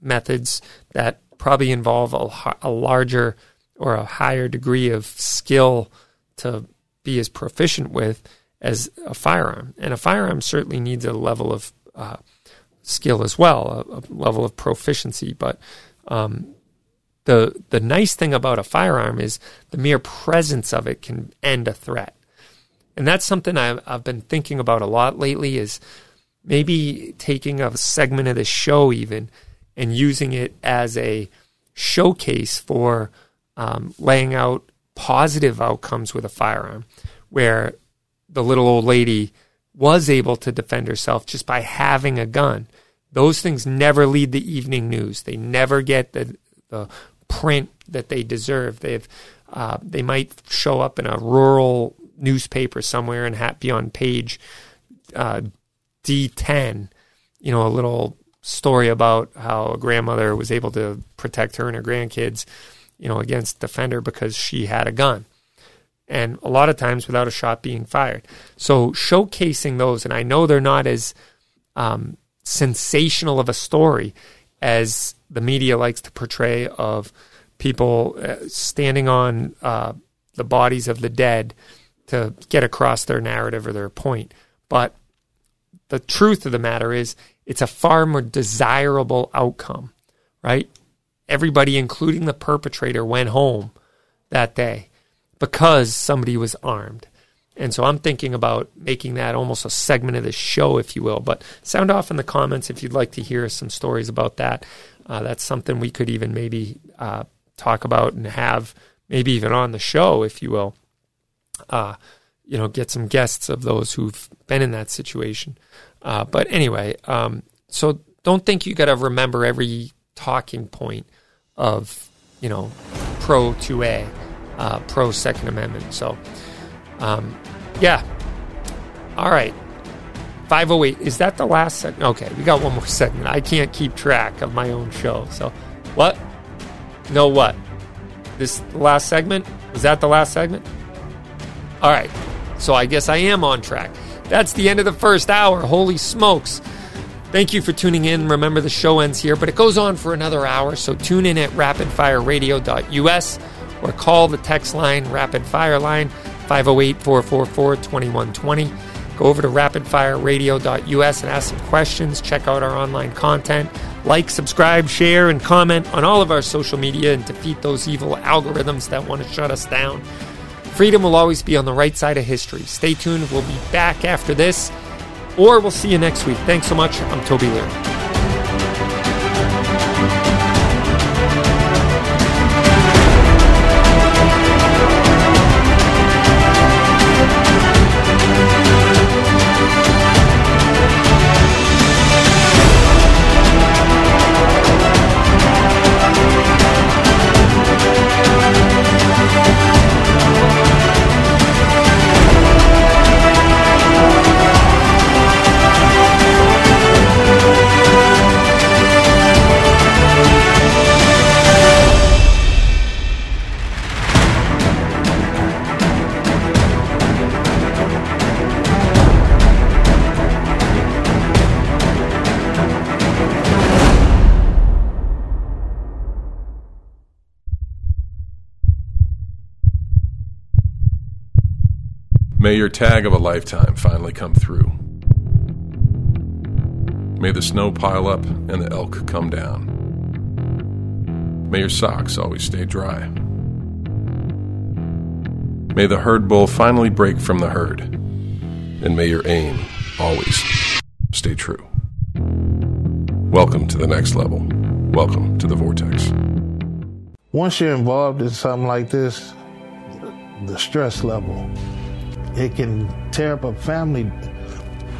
methods that probably involve a, a larger or a higher degree of skill to be as proficient with as a firearm. And a firearm certainly needs a level of uh, skill as well, a, a, level of proficiency. But um, the the nice thing about a firearm is the mere presence of it can end a threat, and that's something I've, I've been thinking about a lot lately. Is maybe taking a segment of the show even and using it as a showcase for um, laying out positive outcomes with a firearm, where the little old lady was able to defend herself just by having a gun. Those things never lead the evening news. They never get the, the print that they deserve. They've uh, they might show up in a rural newspaper somewhere and ha- be on page uh, D10. You know, a little story about how a grandmother was able to protect her and her grandkids you know, against defender because she had a gun. And a lot of times without a shot being fired. So showcasing those, and I know they're not as um, sensational of a story as the media likes to portray of people uh, standing on uh, the bodies of the dead to get across their narrative or their point. But the truth of the matter is, it's a far more desirable outcome, right? everybody, including the perpetrator, went home that day because somebody was armed. And so I'm thinking about making that almost a segment of the show, if you will. But sound off in the comments if you'd like to hear some stories about that. Uh, that's something we could even maybe uh, talk about and have maybe even on the show, if you will. Uh, you know, get some guests of those who've been in that situation. Uh, but anyway, um, so don't think you got to remember every talking point of you know pro 2A, uh, pro Second Amendment. So, um, yeah. All right. 508. Is that the last segment? Okay, we got one more <laughs> segment. I can't keep track of my own show. So, what? No, what? This last segment? Was that the last segment? All right. So, I guess I am on track. That's the end of the first hour. Holy smokes. Thank you for tuning in. Remember, the show ends here, but it goes on for another hour. So, tune in at rapidfireradio.us or call the text line, Rapid Fire line, 508 444 2120. Go over to rapidfireradio.us and ask some questions. Check out our online content. Like, subscribe, share, and comment on all of our social media and defeat those evil algorithms that want to shut us down. Freedom will always be on the right side of history. Stay tuned. We'll be back after this, or we'll see you next week. Thanks so much. I'm Toby Leary. May your tag of a lifetime finally come through. May the snow pile up and the elk come down. May your socks always stay dry. May the herd bull finally break from the herd. And may your aim always stay true. Welcome to the next level. Welcome to the Vortex. Once you're involved in something like this, the stress level it can tear up a family.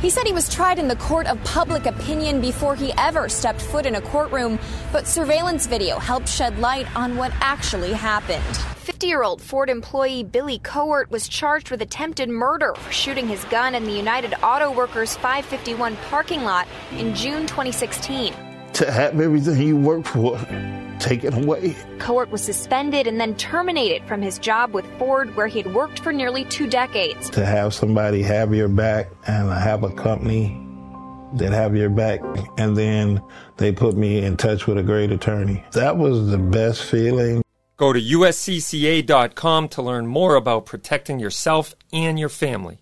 He said he was tried in the court of public opinion before he ever stepped foot in a courtroom, but surveillance video helped shed light on what actually happened. 50 year old Ford employee Billy Cohort was charged with attempted murder for shooting his gun in the United Auto Workers 551 parking lot in June 2016. To have everything you work for taken away. Cohort was suspended and then terminated from his job with Ford, where he had worked for nearly two decades. To have somebody have your back and have a company that have your back, and then they put me in touch with a great attorney. That was the best feeling. Go to uscca.com to learn more about protecting yourself and your family.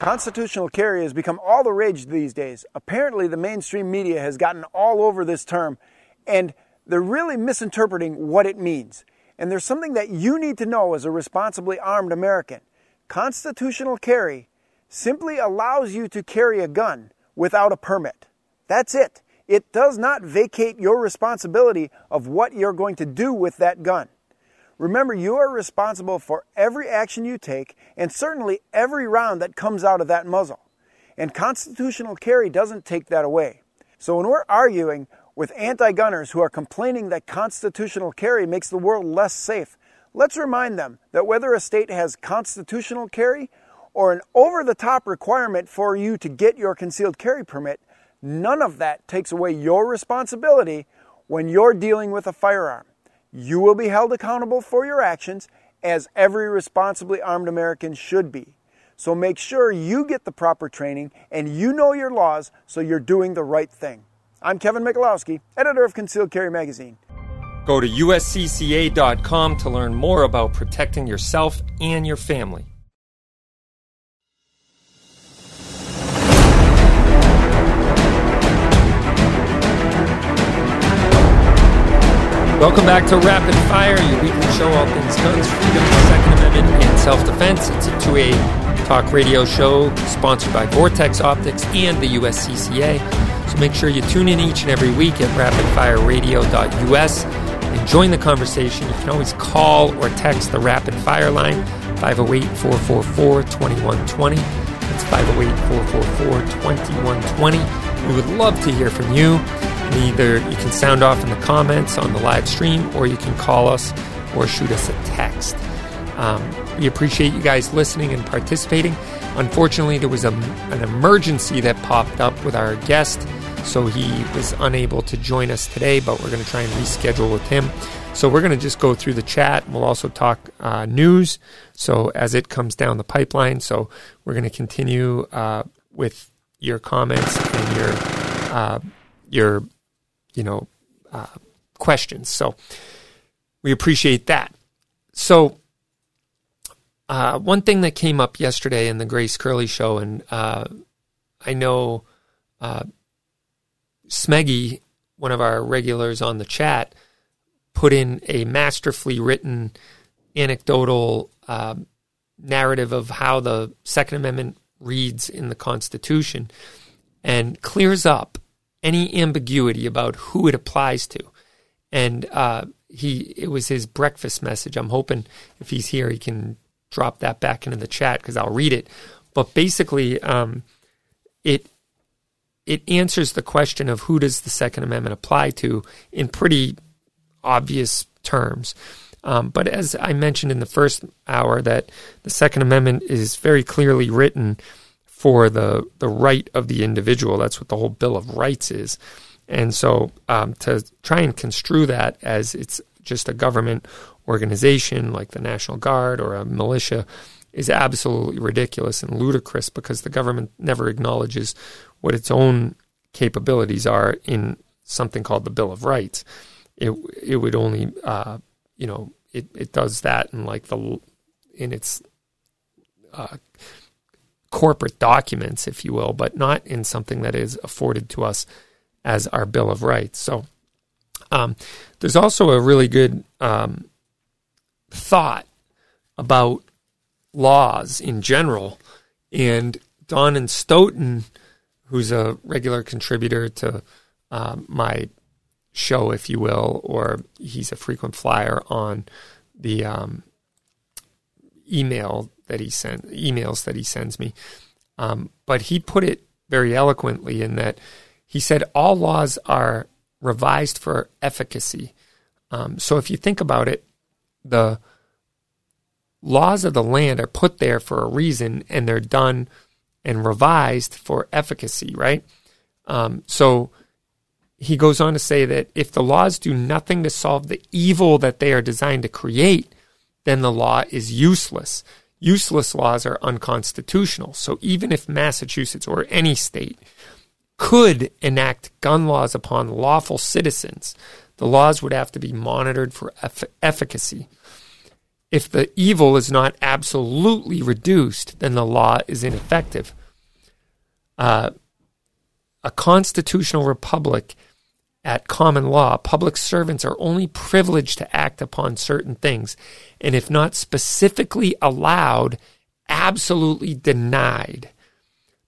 Constitutional carry has become all the rage these days. Apparently, the mainstream media has gotten all over this term, and they're really misinterpreting what it means. And there's something that you need to know as a responsibly armed American. Constitutional carry simply allows you to carry a gun without a permit. That's it. It does not vacate your responsibility of what you're going to do with that gun. Remember, you are responsible for every action you take and certainly every round that comes out of that muzzle. And constitutional carry doesn't take that away. So when we're arguing with anti gunners who are complaining that constitutional carry makes the world less safe, let's remind them that whether a state has constitutional carry or an over the top requirement for you to get your concealed carry permit, none of that takes away your responsibility when you're dealing with a firearm. You will be held accountable for your actions, as every responsibly armed American should be. So make sure you get the proper training and you know your laws so you're doing the right thing. I'm Kevin Michalowski, editor of Concealed Carry Magazine. Go to uscca.com to learn more about protecting yourself and your family. Welcome back to Rapid Fire, your weekly show all things guns, freedom, Second Amendment, and self-defense. It's a two-way talk radio show sponsored by Vortex Optics and the USCCA. So make sure you tune in each and every week at rapidfireradio.us and join the conversation. You can always call or text the Rapid Fire line 508-444-2120. That's 508-444-2120. We would love to hear from you. Either you can sound off in the comments on the live stream or you can call us or shoot us a text. Um, we appreciate you guys listening and participating. Unfortunately, there was a, an emergency that popped up with our guest, so he was unable to join us today, but we're going to try and reschedule with him. So we're going to just go through the chat. We'll also talk uh, news. So as it comes down the pipeline, so we're going to continue uh, with your comments and your uh, your you know uh, questions. So we appreciate that. So uh, one thing that came up yesterday in the Grace Curley show, and uh, I know Smeggy, one of our regulars on the chat, put in a masterfully written anecdotal uh, narrative of how the Second Amendment reads in the Constitution and clears up any ambiguity about who it applies to. And uh, he, it was his breakfast message. I'm hoping if he's here, he can drop that back into the chat because I'll read it. But basically, um, it it answers the question of who does the Second Amendment apply to in pretty obvious terms. Um, but as I mentioned in the first hour, that the Second Amendment is very clearly written for the the right of the individual. That's what the whole Bill of Rights is. And so um, to try and construe that as it's just a government organization like the National Guard or a militia is absolutely ridiculous and ludicrous because the government never acknowledges what its own capabilities are in something called the Bill of Rights it it would only uh, you know it, it does that in like the in its uh, corporate documents, if you will, but not in something that is afforded to us as our Bill of Rights. So um, there's also a really good um, thought about laws in general, and Don and Stoughton, who's a regular contributor to uh, my show, if you will, or he's a frequent flyer on the um, email that he sent emails that he sends me. Um, but he put it very eloquently in that he said all laws are revised for efficacy. Um, so if you think about it, the laws of the land are put there for a reason, and they're done and revised for efficacy, right? Um, so he goes on to say that if the laws do nothing to solve the evil that they are designed to create, then the law is useless. Useless laws are unconstitutional. So even if Massachusetts or any state could enact gun laws upon lawful citizens, the laws would have to be monitored for eff- efficacy. If the evil is not absolutely reduced, then the law is ineffective. Uh, a constitutional republic at common law, public servants are only privileged to act upon certain things, and if not specifically allowed, absolutely denied.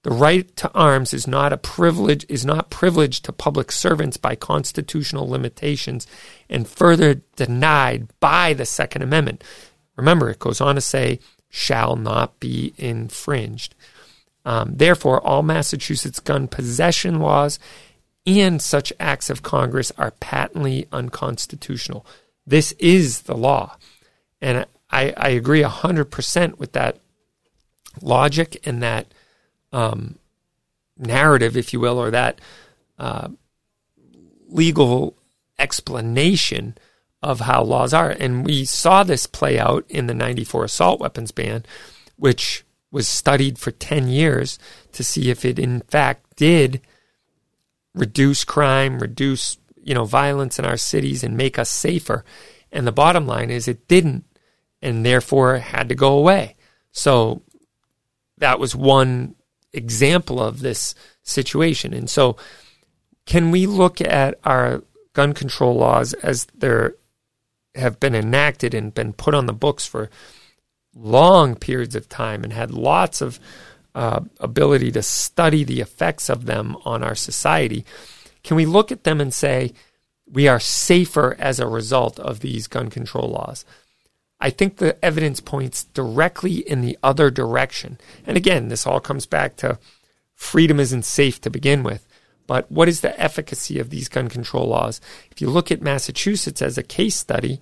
The right to arms is not a privilege is not privileged to public servants by constitutional limitations and further denied by the Second Amendment. Remember, it goes on to say, shall not be infringed. Um, therefore, all Massachusetts gun possession laws and such acts of Congress are patently unconstitutional. This is the law. And I, I agree 100% with that logic and that um, narrative, if you will, or that uh, legal explanation of how laws are. And we saw this play out in the 94 assault weapons ban, which was studied for 10 years to see if it in fact did reduce crime, reduce you know violence in our cities, and make us safer. And the bottom line is it didn't, and therefore had to go away. So that was one example of this situation. And so, can we look at our gun control laws as they're have been enacted and been put on the books for long periods of time and had lots of uh, ability to study the effects of them on our society, can we look at them and say we are safer as a result of these gun control laws? I think the evidence points directly in the other direction. And again, this all comes back to freedom isn't safe to begin with. But what is the efficacy of these gun control laws? If you look at Massachusetts as a case study,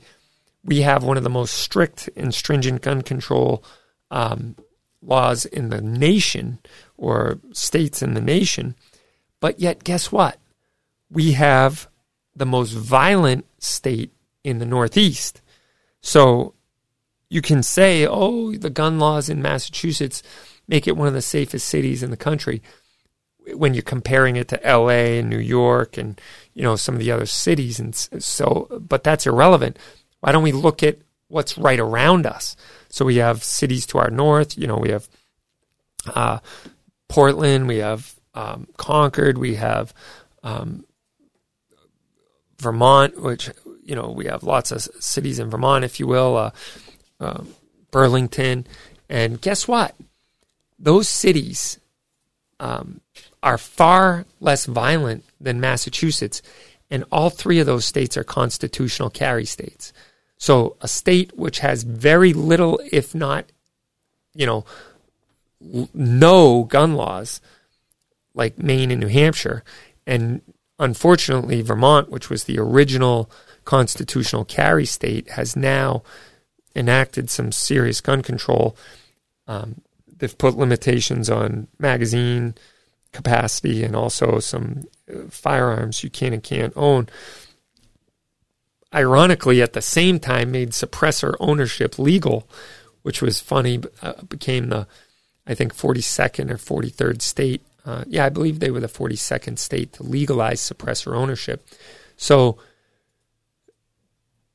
we have one of the most strict and stringent gun control um, laws in the nation or states in the nation. But yet, guess what? We have the most violent state in the Northeast. So you can say, oh, the gun laws in Massachusetts make it one of the safest cities in the country when you're comparing it to LA and New York and you know some of the other cities and so but that's irrelevant why don't we look at what's right around us so we have cities to our north you know we have uh, Portland we have um, Concord we have um, Vermont which you know we have lots of cities in Vermont if you will uh, uh, Burlington. And guess what? Those cities um, are far less violent than Massachusetts, and all three of those states are constitutional carry states. So a state which has very little, if not, you know, no gun laws, like Maine and New Hampshire, and unfortunately Vermont, which was the original constitutional carry state, has now enacted some serious gun control. Um, they've put limitations on magazine capacity and also some uh, firearms you can and can't own. Ironically, at the same time, made suppressor ownership legal, which was funny. Uh, became the, I think, 42nd or 43rd state. Uh, yeah, I believe they were the 42nd state to legalize suppressor ownership. So,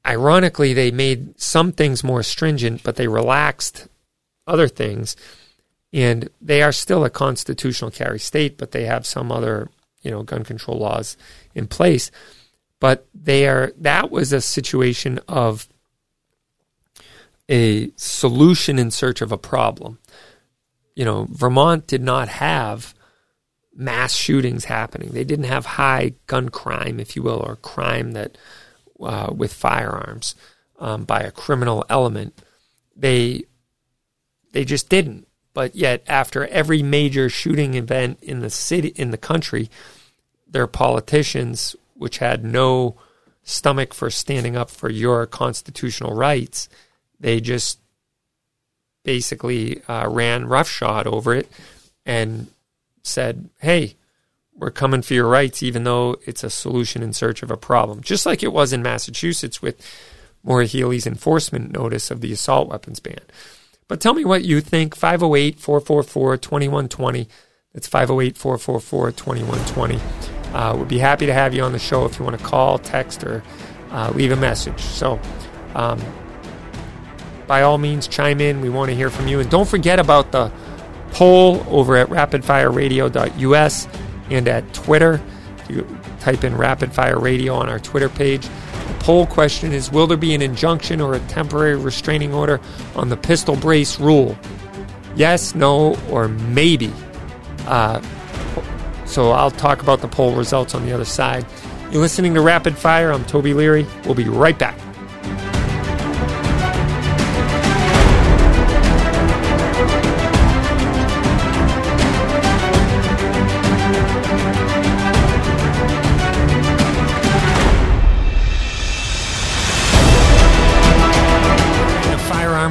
ironically, they made some things more stringent, but they relaxed other things and they are still a constitutional carry state, but they have some other you know gun control laws in place. But they are that was a situation of a solution in search of a problem. You know, Vermont did not have mass shootings happening. They didn't have high gun crime, if you will, or crime that uh, with firearms um, by a criminal element. They they just didn't but yet after every major shooting event in the city in the country, their politicians, which had no stomach for standing up for your constitutional rights, they just basically uh, ran roughshod over it and said, "Hey, we're coming for your rights, even though it's a solution in search of a problem." Just like it was in Massachusetts with Maura Healey's enforcement notice of the assault weapons ban. But tell me what you think. 508 444 2120. That's 508 444 2120. Uh, we'd be happy to have you on the show if you want to call, text, or uh, leave a message. So, um, by all means, chime in. We want to hear from you. And don't forget about the poll over at rapidfireradio.us and at Twitter. You type in Rapid Fire Radio on our Twitter page, The poll question is Will there be an injunction or a temporary restraining order on the pistol brace rule? Yes, no, or maybe. Uh, so I'll talk about the poll results on the other side. You're listening to Rapid Fire. I'm Toby Leary. We'll be right back.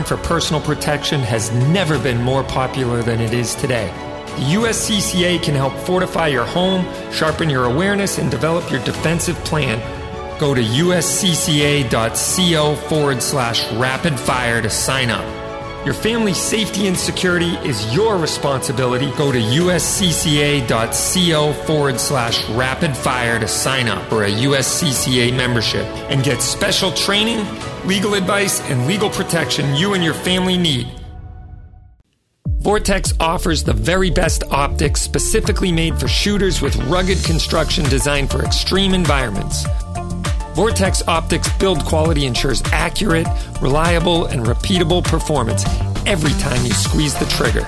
for personal protection has never been more popular than it is today. USCCA can help fortify your home, sharpen your awareness, and develop your defensive plan. Go to uscca.co forward slash rapid fire to sign up. Your family's safety and security is your responsibility. Go to uscca.co forward slash rapid fire to sign up for a USCCA membership and get special training, legal advice, and legal protection you and your family need. Vortex offers the very best optics specifically made for shooters with rugged construction designed for extreme environments. Vortex Optics build quality ensures accurate, reliable, and repeatable performance every time you squeeze the trigger.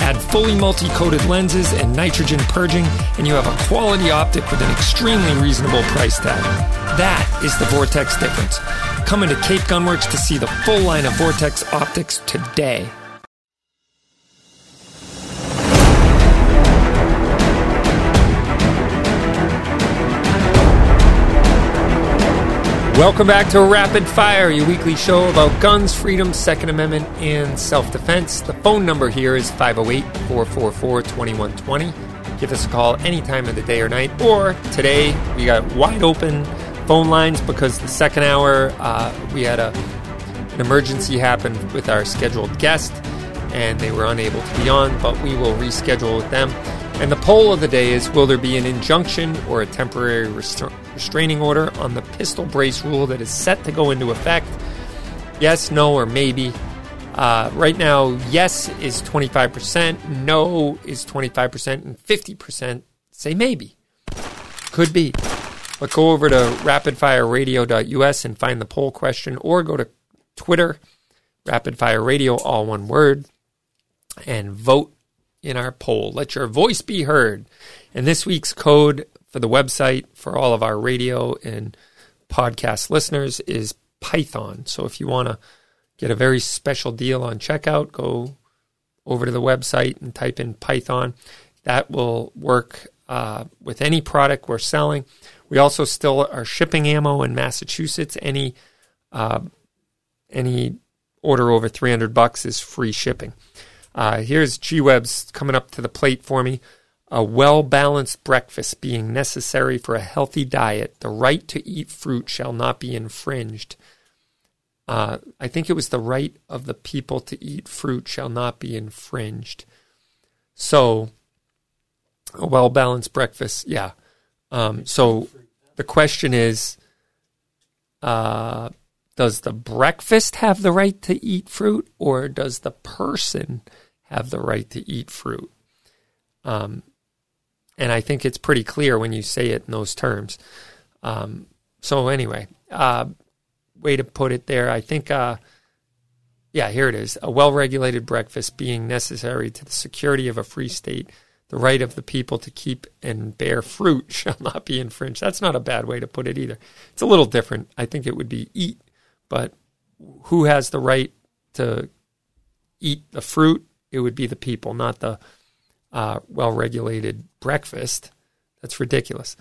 Add fully multi coated lenses and nitrogen purging, and you have a quality optic with an extremely reasonable price tag. That is the Vortex difference. Come into Cape Gunworks to see the full line of Vortex optics today. Welcome back to Rapid Fire, your weekly show about guns, freedom, Second Amendment, and self defense. The phone number here is 508 444 2120. Give us a call any time of the day or night. Or today, we got wide open phone lines because the second hour uh, we had a, an emergency happen with our scheduled guest and they were unable to be on, but we will reschedule with them. And the poll of the day is Will there be an injunction or a temporary restraining order on the pistol brace rule that is set to go into effect? Yes, no, or maybe. Uh, right now, yes is 25%, no is 25%, and 50% say maybe. Could be. But go over to rapidfireradio.us and find the poll question, or go to Twitter, Rapid Radio, all one word, and vote in our poll. Let your voice be heard. And this week's code for the website for all of our radio and podcast listeners is Python. So if you want to get a very special deal on checkout, go over to the website and type in Python. That will work uh, with any product we're selling. We also still are shipping ammo in Massachusetts. Any uh, any order over 300 bucks is free shipping. Uh, here's G Web's coming up to the plate for me. A well balanced breakfast being necessary for a healthy diet, the right to eat fruit shall not be infringed. Uh, I think it was the right of the people to eat fruit shall not be infringed. So, a well balanced breakfast, yeah. Um, so the question is uh, does the breakfast have the right to eat fruit, or does the person have the right to eat fruit. Um, and I think it's pretty clear when you say it in those terms. Um, so anyway, uh, way to put it there. I think, uh, yeah, here it is. A well-regulated breakfast being necessary to the security of a free state. The right of the people to keep and bear fruit <laughs> shall not be infringed. That's not a bad way to put it either. It's a little different. I think it would be eat, but who has the right to eat the fruit it would be the people, not the uh, well regulated breakfast. That's ridiculous.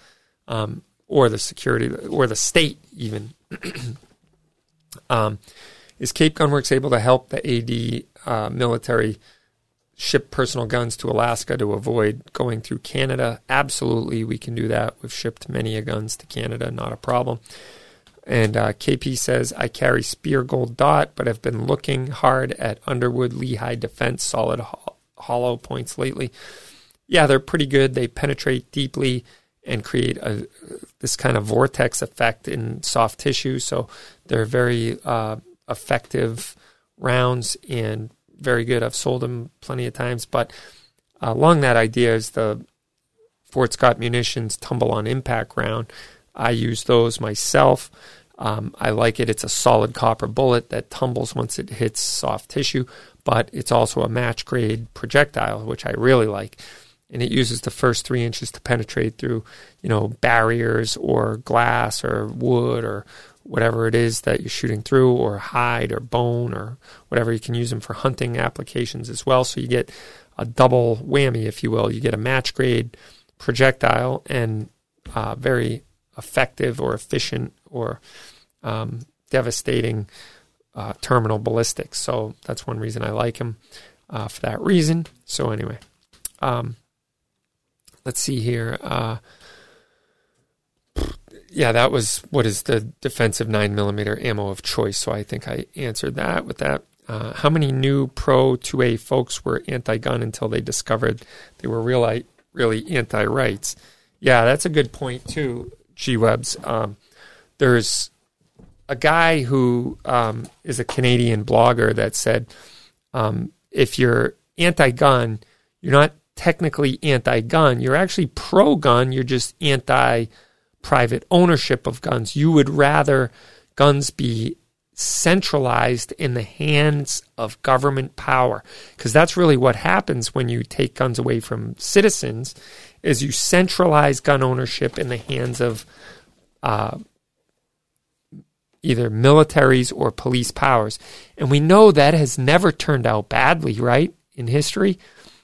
Um, or the security, or the state, even. <clears throat> um, is Cape Gunworks able to help the AD uh, military ship personal guns to Alaska to avoid going through Canada? Absolutely, we can do that. We've shipped many guns to Canada, not a problem. And uh, KP says, I carry Speer Gold Dot, but have been looking hard at Underwood Lehigh Defense solid hollow points lately. Yeah, they're pretty good. They penetrate deeply and create a, this kind of vortex effect in soft tissue. So they're very uh, effective rounds and very good. I've sold them plenty of times. But along that idea is the Fort Scott Munitions tumble on impact round. I use those myself. Um, I like it. It's a solid copper bullet that tumbles once it hits soft tissue, but it's also a match grade projectile, which I really like. And it uses the first three inches to penetrate through, you know, barriers or glass or wood or whatever it is that you're shooting through, or hide or bone or whatever. You can use them for hunting applications as well. So you get a double whammy, if you will. You get a match grade projectile and uh, very effective or efficient or um, devastating uh, terminal ballistics. So that's one reason I like him uh, for that reason. So anyway, um, let's see here. Uh, yeah, that was what is the defensive nine millimeter ammo of choice. So I think I answered that with that. Uh, how many new pro 2A folks were anti-gun until they discovered they were really, really anti-rights? Yeah, that's a good point too. G Webs. Um, there's a guy who um, is a Canadian blogger that said um, if you're anti-gun, you're not technically anti-gun. You're actually pro-gun. You're just anti private ownership of guns. You would rather guns be centralized in the hands of government power because that's really what happens when you take guns away from citizens is you centralize gun ownership in the hands of uh, either militaries or police powers. And we know that has never turned out badly right in history.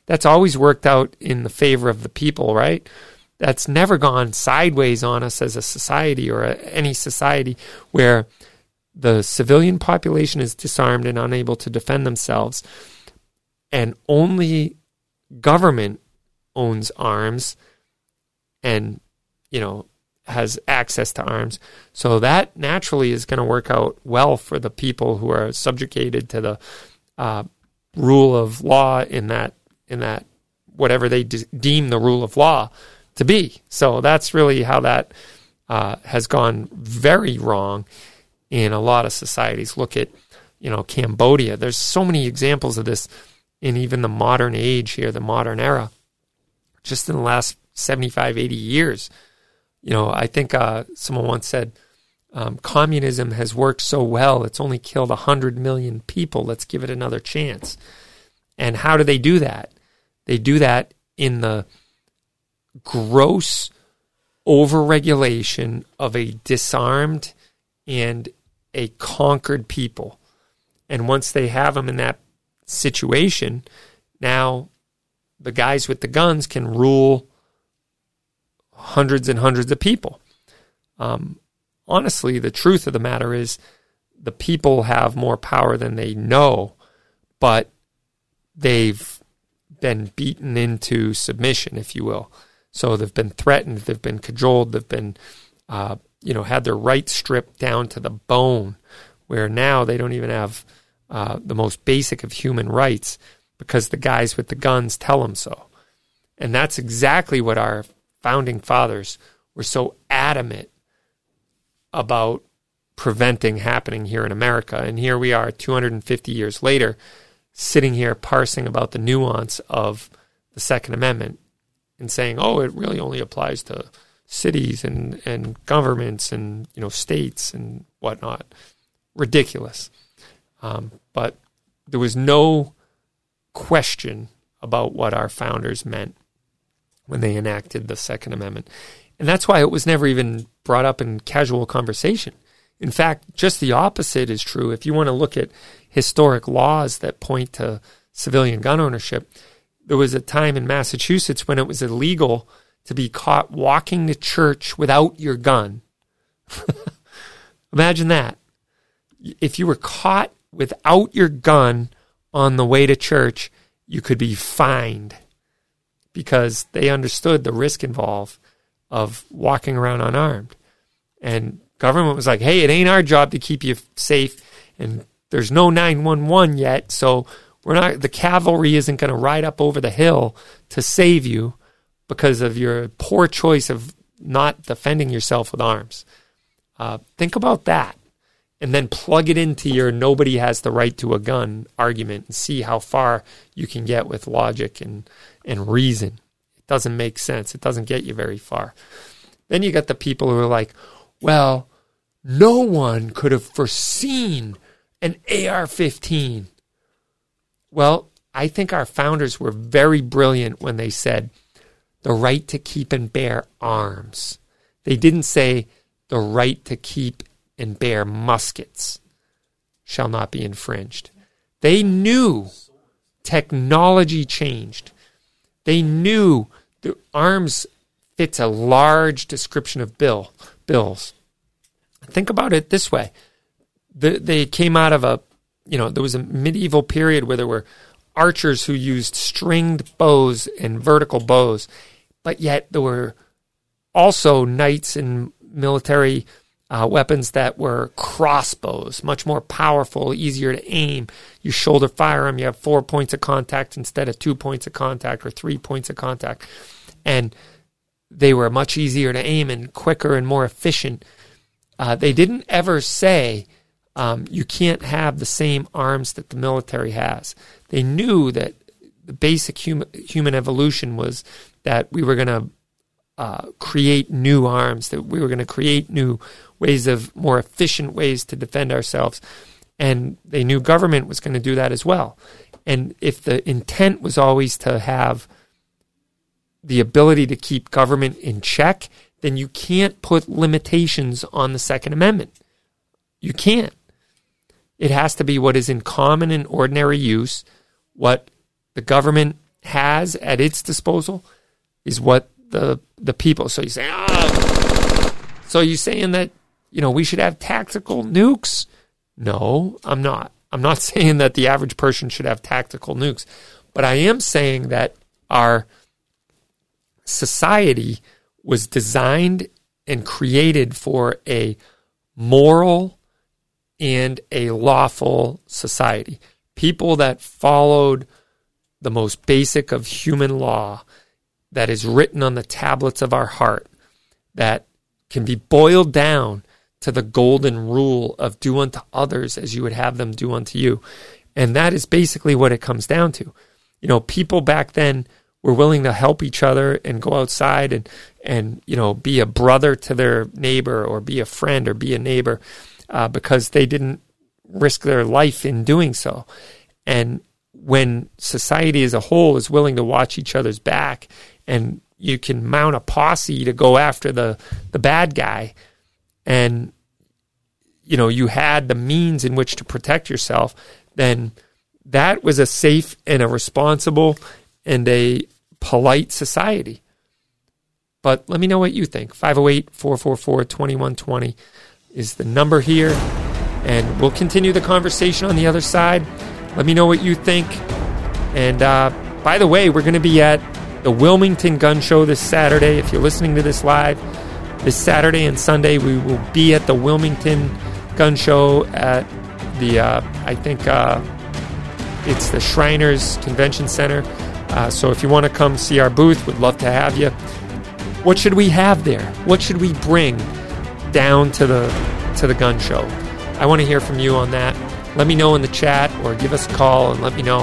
That's always worked out in the favor of the people right? That's never gone sideways on us as a society or a, any society where the civilian population is disarmed and unable to defend themselves, and only government owns arms and, you know, has access to arms. So that naturally is going to work out well for the people who are subjugated to the uh, rule of law in that in that whatever they de- deem the rule of law to be. So that's really how that uh, has gone very wrong in a lot of societies. Look at, you know, Cambodia. There's so many examples of this in even the modern age here, the modern era. Just in the last 75, 80 years. You know, I think uh, someone once said, um, communism has worked so well, it's only killed 100 million people. Let's give it another chance. And how do they do that? They do that in the gross overregulation of a disarmed and a conquered people. And once they have them in that situation, now the guys with the guns can rule hundreds and hundreds of people. Um, honestly, the truth of the matter is the people have more power than they know, but they've been beaten into submission, if you will. So they've been threatened, they've been cajoled, they've been uh, you know, had their rights stripped down to the bone, where now they don't even have uh, the most basic of human rights because the guys with the guns tell them so. And that's exactly what our founding fathers were so adamant about preventing happening here in America. And here we are 250 years later, sitting here parsing about the nuance of the Second Amendment and saying, oh, it really only applies to cities and, and governments and you know states and whatnot. Ridiculous. Um, but there was no question about what our founders meant when they enacted the Second Amendment. And that's why it was never even brought up in casual conversation. In fact, just the opposite is true. If you want to look at historic laws that point to civilian gun ownership, there was a time in Massachusetts when it was illegal to be caught walking to church without your gun. <laughs> Imagine that. If you were caught without your gun on the way to church, you could be fined because they understood the risk involved of walking around unarmed. And government was like, "Hey, it ain't our job to keep you safe and there's no 911 yet, so we're not the cavalry isn't going to ride up over the hill to save you because of your poor choice of not defending yourself with arms. Uh, think about that and then plug it into your nobody has the right to a gun argument and see how far you can get with logic and, and reason. It doesn't make sense. It doesn't get you very far. Then you got the people who are like, well, no one could have foreseen an AR 15. Well, I think our founders were very brilliant when they said, the right to keep and bear arms. They didn't say the right to keep and bear muskets shall not be infringed. They knew technology changed. They knew the arms fits a large description of bill bills. Think about it this way. The, they came out of a, you know, there was a medieval period where there were archers who used stringed bows and vertical bows, but yet there were also knights and military uh, weapons that were crossbows, much more powerful, easier to aim. You shoulder fire them, you have four points of contact instead of two points of contact or three points of contact. And they were much easier to aim and quicker and more efficient. Uh, they didn't ever say um, you can't have the same arms that the military has. They knew that the basic human, human evolution was that we were going to uh, create new arms, that we were going to create new ways of more efficient ways to defend ourselves. And they knew government was going to do that as well. And if the intent was always to have the ability to keep government in check, then you can't put limitations on the Second Amendment. You can't. It has to be what is in common and ordinary use. What the government has at its disposal is what the the people. So you say, ah, so you saying that you know we should have tactical nukes? No, I'm not. I'm not <laughs> saying that the average person should have tactical nukes, but I am saying that our society was designed and created for a moral and a lawful society. People that followed the most basic of human law that is written on the tablets of our heart, that can be boiled down to the golden rule of do unto others as you would have them do unto you. And that is basically what it comes down to. You know, people back then were willing to help each other and go outside and and you know be a brother to their neighbor or be a friend or be a neighbor uh, because they didn't risk their life in doing so. And when society as a whole is willing to watch each other's back and you can mount a posse to go after the the bad guy and you know you had the means in which to protect yourself then that was a safe and a responsible and a polite society. But let me know what you think. 508-444-2120 is the number here and we'll continue the conversation on the other side. Let me know what you think. And uh, by the way we're going to be at the Wilmington Gun Show this Saturday. If you're listening to this live, this Saturday and Sunday, we will be at the Wilmington Gun Show at the, uh, I think uh, it's the Shriners Convention Center. Uh, so if you want to come see our booth, we'd love to have you. What should we have there? What should we bring down to the to the gun show? I want to hear from you on that. Let me know in the chat or give us a call and let me know.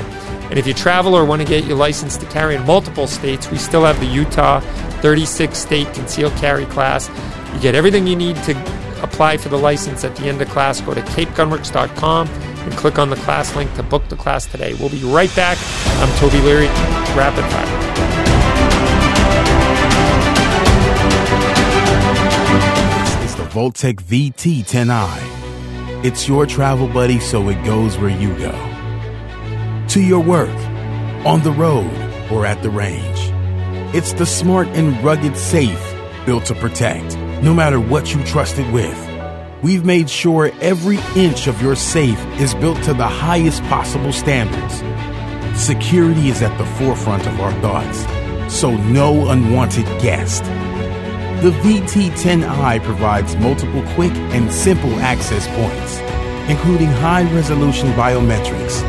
And if you travel or want to get your license to carry in multiple states, we still have the Utah 36 state concealed carry class. You get everything you need to apply for the license at the end of class. Go to capegunworks.com and click on the class link to book the class today. We'll be right back. I'm Toby Leary, Rapid Fire. This is the Vaultek VT10i. It's your travel buddy so it goes where you go to your work, on the road, or at the range. It's the smart and rugged safe built to protect, no matter what you trust it with. We've made sure every inch of your safe is built to the highest possible standards. Security is at the forefront of our thoughts, so no unwanted guest. The VT10i provides multiple quick and simple access points, including high resolution biometrics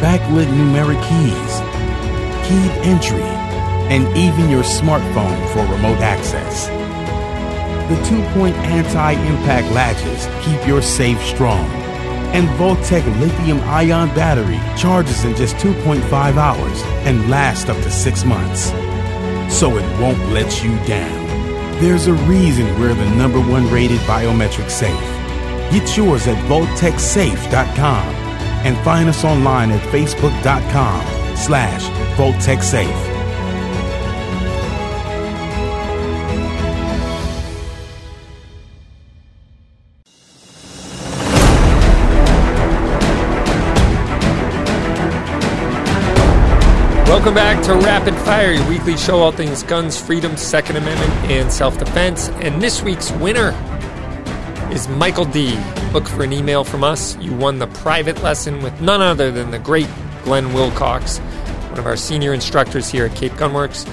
backlit numeric keys, keyed entry, and even your smartphone for remote access. The two-point anti-impact latches keep your safe strong. And Vaultek lithium-ion battery charges in just 2.5 hours and lasts up to six months. So it won't let you down. There's a reason we're the number one rated biometric safe. Get yours at VaultekSafe.com and find us online at facebook.com slash VaultekSafe. Welcome back to Rapid Fire, your weekly show all things guns, freedom, Second Amendment, and self defense. And this week's winner is Michael D. Look for an email from us. You won the private lesson with none other than the great Glenn Wilcox, one of our senior instructors here at Cape Gunworks.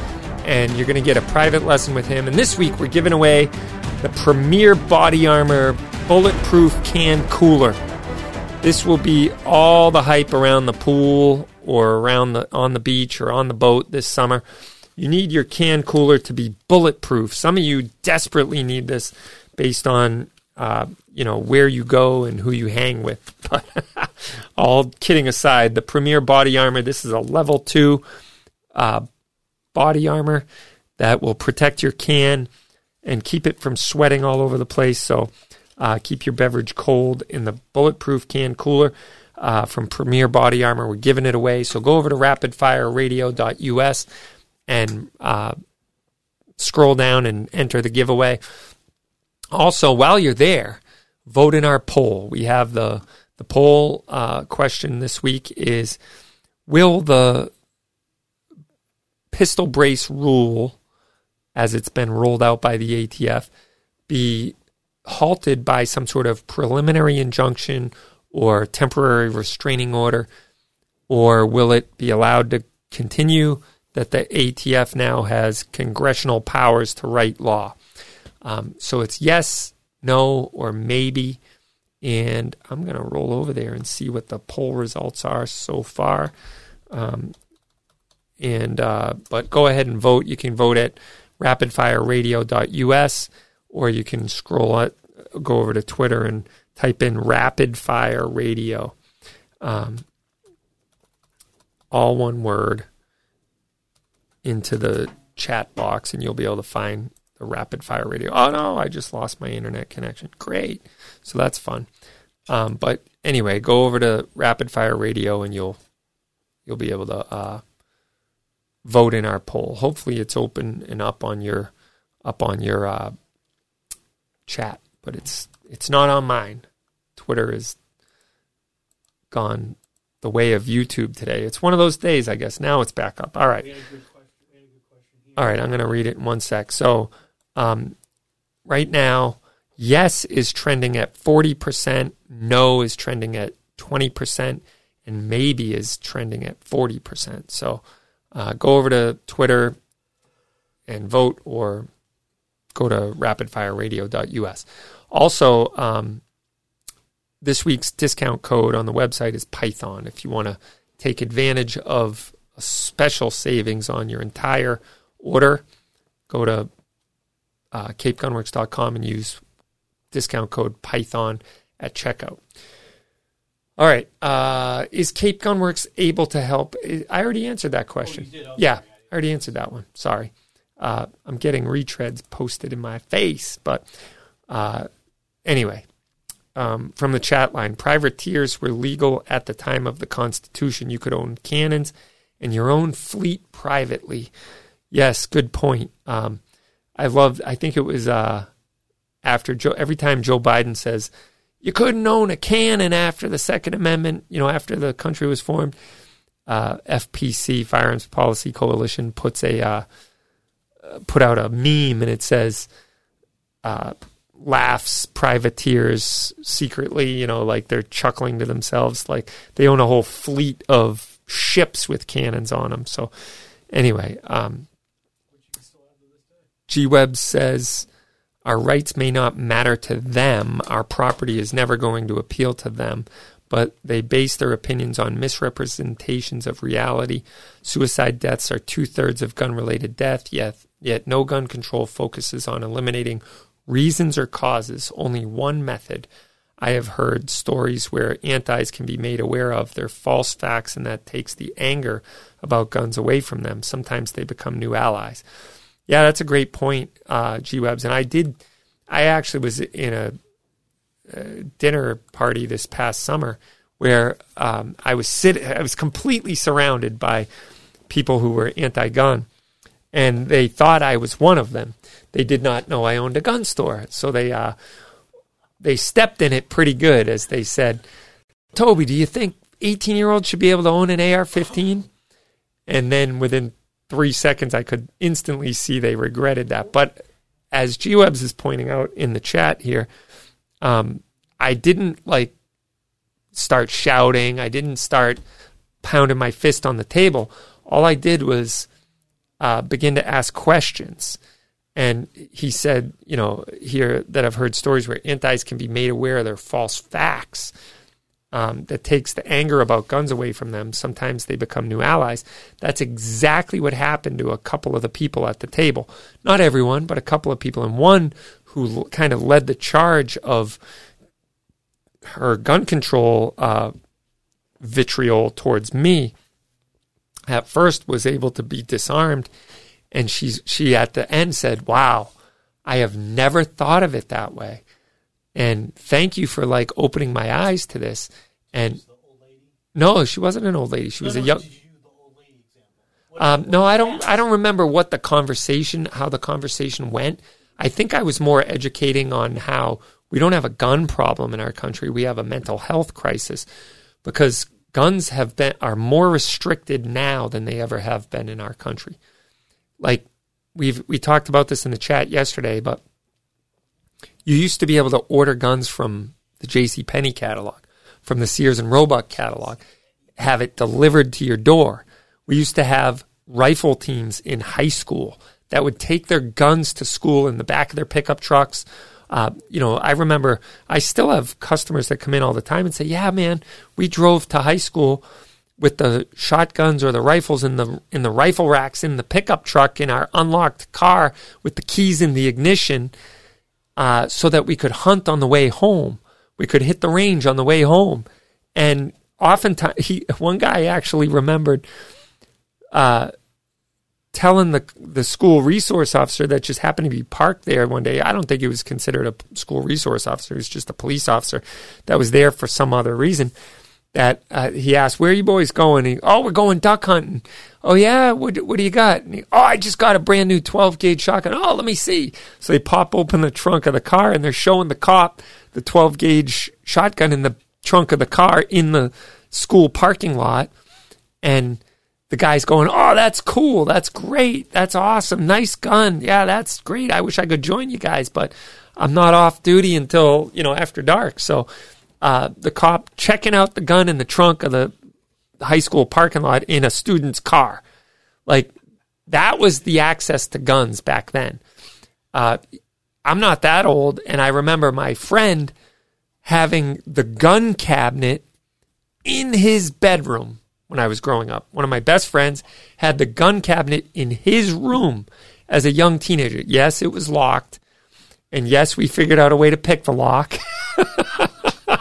And you're going to get a private lesson with him. And this week we're giving away the Premier Body Armor Bulletproof Can Cooler. This will be all the hype around the pool or around the on the beach or on the boat this summer. You need your can cooler to be bulletproof. Some of you desperately need this based on uh, you know where you go and who you hang with. <laughs> But all kidding aside, the Premier Body Armor. This is a level two uh, body armor. that will protect your can and keep it from sweating all over the place. So uh, keep your beverage cold in the bulletproof can cooler uh, from Premier Body Armor. We're giving it away. So go over to rapidfireradio.us and uh, scroll down and enter the giveaway. Also, while you're there, vote in our poll. We have the the poll uh, question this week is: Will the pistol brace rule, as it's been rolled out by the ATF, be halted by some sort of preliminary injunction or temporary restraining order, or will it be allowed to continue? That the ATF now has congressional powers to write law. Um, so it's yes, no, or maybe. And I'm going to roll over there and see what the poll results are so far. Um, and uh, but go ahead and vote. You can vote at rapidfireradio.us, or you can scroll it, go over to Twitter and type in Rapid Fire Radio, um, all one word, into the chat box, and you'll be able to find the Rapid Fire Radio. Oh no, I just lost my internet connection. Great, so that's fun. Um, but anyway, go over to Rapid Fire Radio, and you'll you'll be able to uh, vote in our poll. Hopefully, it's open and up on your up on your uh, chat, but it's it's not on mine. Twitter is gone the way of YouTube today. It's one of those days, I guess. Now it's back up. All right. All right, I'm going to read it in one sec. So, um, right now, yes is trending at 40%, no is trending at 20%, and maybe is trending at 40%. So, uh, go over to Twitter and vote or go to rapidfireradio.us. Also, um, this week's discount code on the website is Python if you want to take advantage of a special savings on your entire order, go to uh, capegunworks.com and use discount code Python at checkout. All right. Uh, is Cape Gunworks able to help? I already answered that question. Oh, yeah, I already answered that one. Sorry. Uh, I'm getting retreads posted in my face. But uh, anyway, um, from the chat line privateers were legal at the time of the Constitution. You could own cannons and your own fleet privately. Yes, good point. Um, I love. I think it was uh, after Joe. Every time Joe Biden says you couldn't own a cannon after the Second Amendment, you know, after the country was formed, uh, FPC Firearms Policy Coalition puts a uh, put out a meme and it says uh, laughs privateers secretly, you know, like they're chuckling to themselves, like they own a whole fleet of ships with cannons on them. So anyway, um, G Web says our rights may not matter to them. Our property is never going to appeal to them, but they base their opinions on misrepresentations of reality. Suicide deaths are two thirds of gun related death, yet, yet no gun control focuses on eliminating reasons or causes, only one method. I have heard stories where antis can be made aware of their false facts, and that takes the anger about guns away from them. Sometimes they become new allies. Yeah, that's a great point, uh, G Webs. And I did, I actually was in a, a dinner party this past summer where um, I was sitting, I was completely surrounded by people who were anti-gun, and they thought I was one of them. They did not know I owned a gun store, so they uh, they stepped in it pretty good as they said, "Toby, do you think 18 year olds should be able to own an AR-15?" And then within three seconds, I could instantly see they regretted that. But as G Webs is pointing out in the chat here, um, I didn't like start shouting. I didn't start pounding my fist on the table. All I did was uh, begin to ask questions. And he said, you know, here that I've heard stories where antis can be made aware of their false facts um, that takes the anger about guns away from them. Sometimes they become new allies. That's exactly what happened to a couple of the people at the table. Not everyone, but a couple of people. And one who kind of led the charge of her gun control uh, vitriol towards me at first was able to be disarmed And she's, she at the end said, wow, I have never thought of it that way. And thank you for like opening my eyes to this. And no, she wasn't an old lady. She was a young. Um, no, I don't. I don't remember what the conversation, how the conversation went. I think I was more educating on how we don't have a gun problem in our country. We have a mental health crisis because guns have been are more restricted now than they ever have been in our country. Like we've we talked about this in the chat yesterday, but you used to be able to order guns from the J.C. Penney catalog, from the Sears and Roebuck catalog, have it delivered to your door. We used to have rifle teams in high school that would take their guns to school in the back of their pickup trucks. Uh, you know, I remember I still have customers that come in all the time and say, "Yeah, man, we drove to high school with the shotguns or the rifles in the in the rifle racks in the pickup truck in our unlocked car with the keys in the ignition, uh, so that we could hunt on the way home. We could hit the range on the way home, and oftentimes <laughs> he one guy actually remembered." Uh, telling the the school resource officer that just happened to be parked there one day. I don't think he was considered a school resource officer. He was just a police officer that was there for some other reason. That uh, he asked, "Where are you boys going?" He, "Oh, we're going duck hunting." "Oh yeah, what what do you got?" He, "Oh, I just got a brand new 12 gauge shotgun." "Oh, let me see." So they pop open the trunk of the car and they're showing the cop the 12 gauge shotgun in the trunk of the car in the school parking lot, and the guy's going, Oh, that's cool. That's great. That's awesome. Nice gun. Yeah, that's great. I wish I could join you guys, but I'm not off duty until, you know, after dark. So uh, the cop checking out the gun in the trunk of the high school parking lot in a student's car. Like that was the access to guns back then. Uh, I'm not that old, and I remember my friend having the gun cabinet in his bedroom when I was growing up. One of my best friends had the gun cabinet in his room as a young teenager. Yes, it was locked. And yes, we figured out a way to pick the lock. <laughs>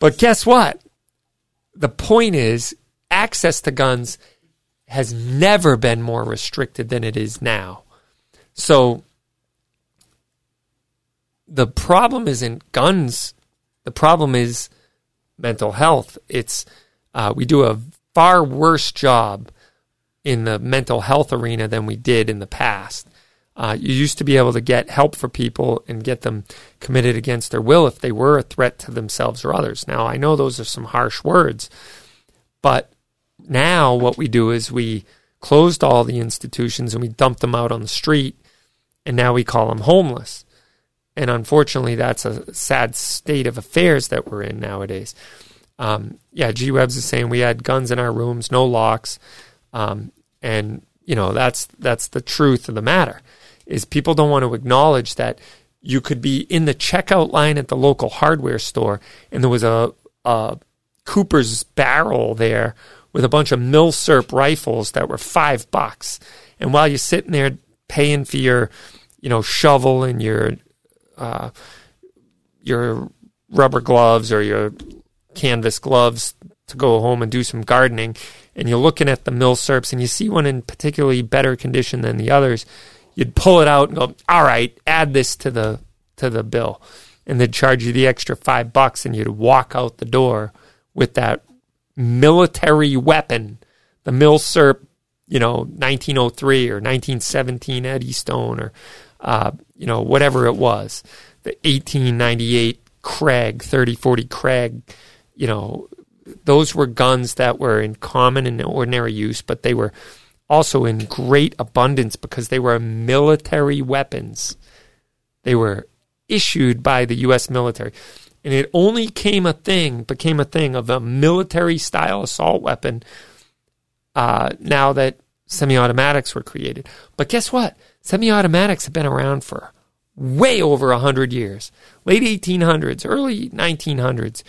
but guess what? The point is, access to guns has never been more restricted than it is now. So the problem isn't guns, the problem is mental health. It's uh, we do a far worse job in the mental health arena than we did in the past. Uh, you used to be able to get help for people and get them committed against their will if they were a threat to themselves or others. Now, I know those are some harsh words, but now what we do is we closed all the institutions and we dumped them out on the street, and now we call them homeless. And unfortunately, that's a sad state of affairs that we're in nowadays. Um, yeah, G Webs is saying we had guns in our rooms, no locks, um, and you know that's that's the truth of the matter. Is people don't want to acknowledge that you could be in the checkout line at the local hardware store, and there was a, a Cooper's barrel there with a bunch of Milsurp rifles that were five bucks, and while you're sitting there paying for your, you know, shovel and your, uh, your rubber gloves or your canvas gloves to go home and do some gardening, and you're looking at the Milsurps and you see one in particularly better condition than the others, you'd pull it out and go, "All right, add this to the to the bill," and they'd charge you the extra five bucks, and you'd walk out the door with that military weapon, the Milsurp, you know, 1903 or 1917 Eddystone or uh, you know whatever it was, the 1898 Krag 3040 Krag you know, those were guns that were in common and ordinary use, but they were also in great abundance because they were military weapons. They were issued by the U.S. military. And it only came a thing, became a thing of a military style assault weapon uh, now that semi automatics were created. But guess what? Semi automatics have been around for way over 100 years. Late 1800s, early 1900s.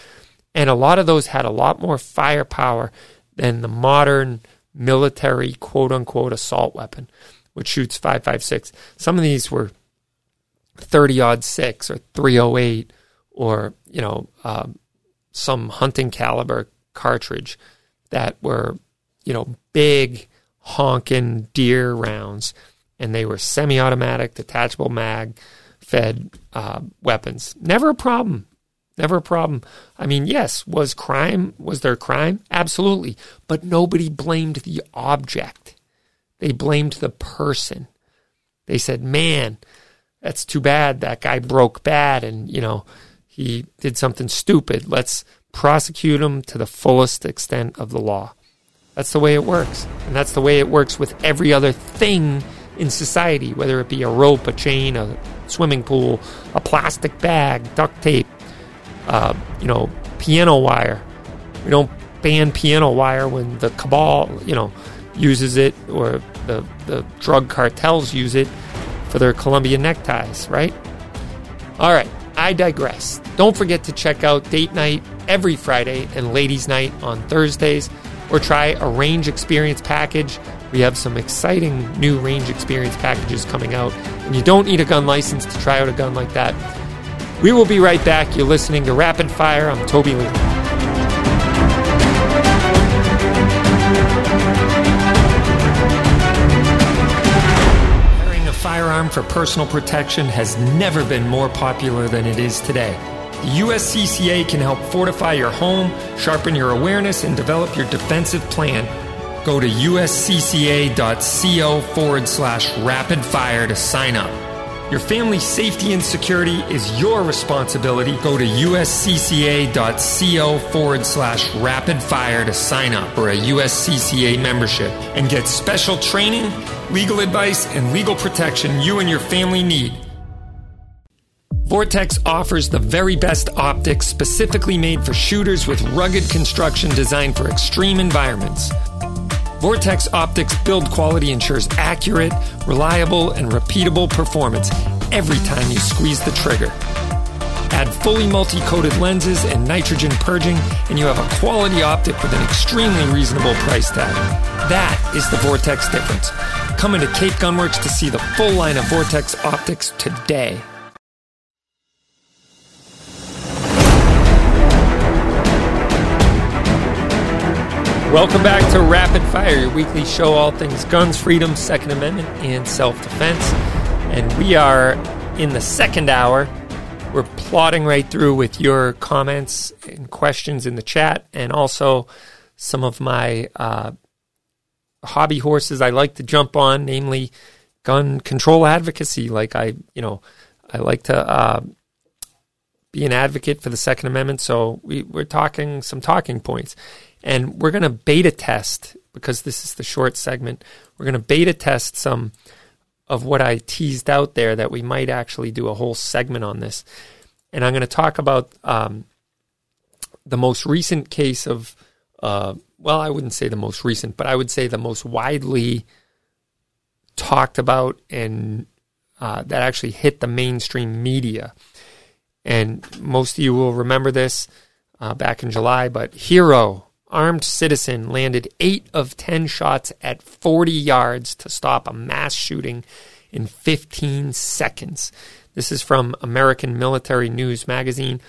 And a lot of those had a lot more firepower than the modern military quote unquote assault weapon, which shoots 5.56. Some of these were 30 odd 6 or 308 or, you know, um, some hunting caliber cartridge that were, you know, big, honking deer rounds, and they were semi-automatic, detachable mag, fed uh, weapons. Never a problem. Never a problem. I mean, yes, was crime, was there crime? Absolutely. But nobody blamed the object. They blamed the person. They said, man, that's too bad. That guy broke bad and, you know, he did something stupid. Let's prosecute him to the fullest extent of the law. That's the way it works. And that's the way it works with every other thing in society, whether it be a rope, a chain, a swimming pool, a plastic bag, duct tape, uh, you know, piano wire. We don't ban piano wire when the cabal, you know, uses it or the, the drug cartels use it for their Colombian neckties, right? All right, I digress. Don't forget to check out Date Night every Friday and Ladies Night on Thursdays, or try a range experience package. We have some exciting new range experience packages coming out, and you don't need a gun license to try out a gun like that. We will be right back. You're listening to Rapid Fire. I'm Toby Lee. Carrying a firearm for personal protection has never been more popular than it is today. The USCCA can help fortify your home, sharpen your awareness, and develop your defensive plan. Go to uscca.co forward slash rapid fire to sign up. Your family's safety and security is your responsibility. Go to uscca.co forward slash rapid fire to sign up for a USCCA membership and get special training, legal advice, and legal protection you and your family need. Vortex offers the very best optics specifically made for shooters with rugged construction designed for extreme environments. Vortex Optics build quality ensures accurate, reliable, and repeatable performance every time you squeeze the trigger. Add fully multi coated lenses and nitrogen purging, and you have a quality optic with an extremely reasonable price tag. That is the Vortex difference. Come into Cape Gunworks to see the full line of Vortex optics today. Welcome back to Rapid Fire, your weekly show, all things guns, freedom, Second Amendment, and self defense. And we are in the second hour. We're plodding right through with your comments and questions in the chat, and also some of my uh, hobby horses I like to jump on, namely gun control advocacy. Like I, you know, I like to uh, be an advocate for the Second Amendment. So we, we're talking some talking points. And we're going to beta test, because this is the short segment, we're going to beta test some of what I teased out there that we might actually do a whole segment on this. And I'm going to talk about um, the most recent case of, uh, well, I wouldn't say the most recent, but I would say the most widely talked about and uh, that actually hit the mainstream media. And most of you will remember this uh, back in July, but Hero armed citizen landed eight of 10 shots at 40 yards to stop a mass shooting in 15 seconds. This is from American Military News magazine.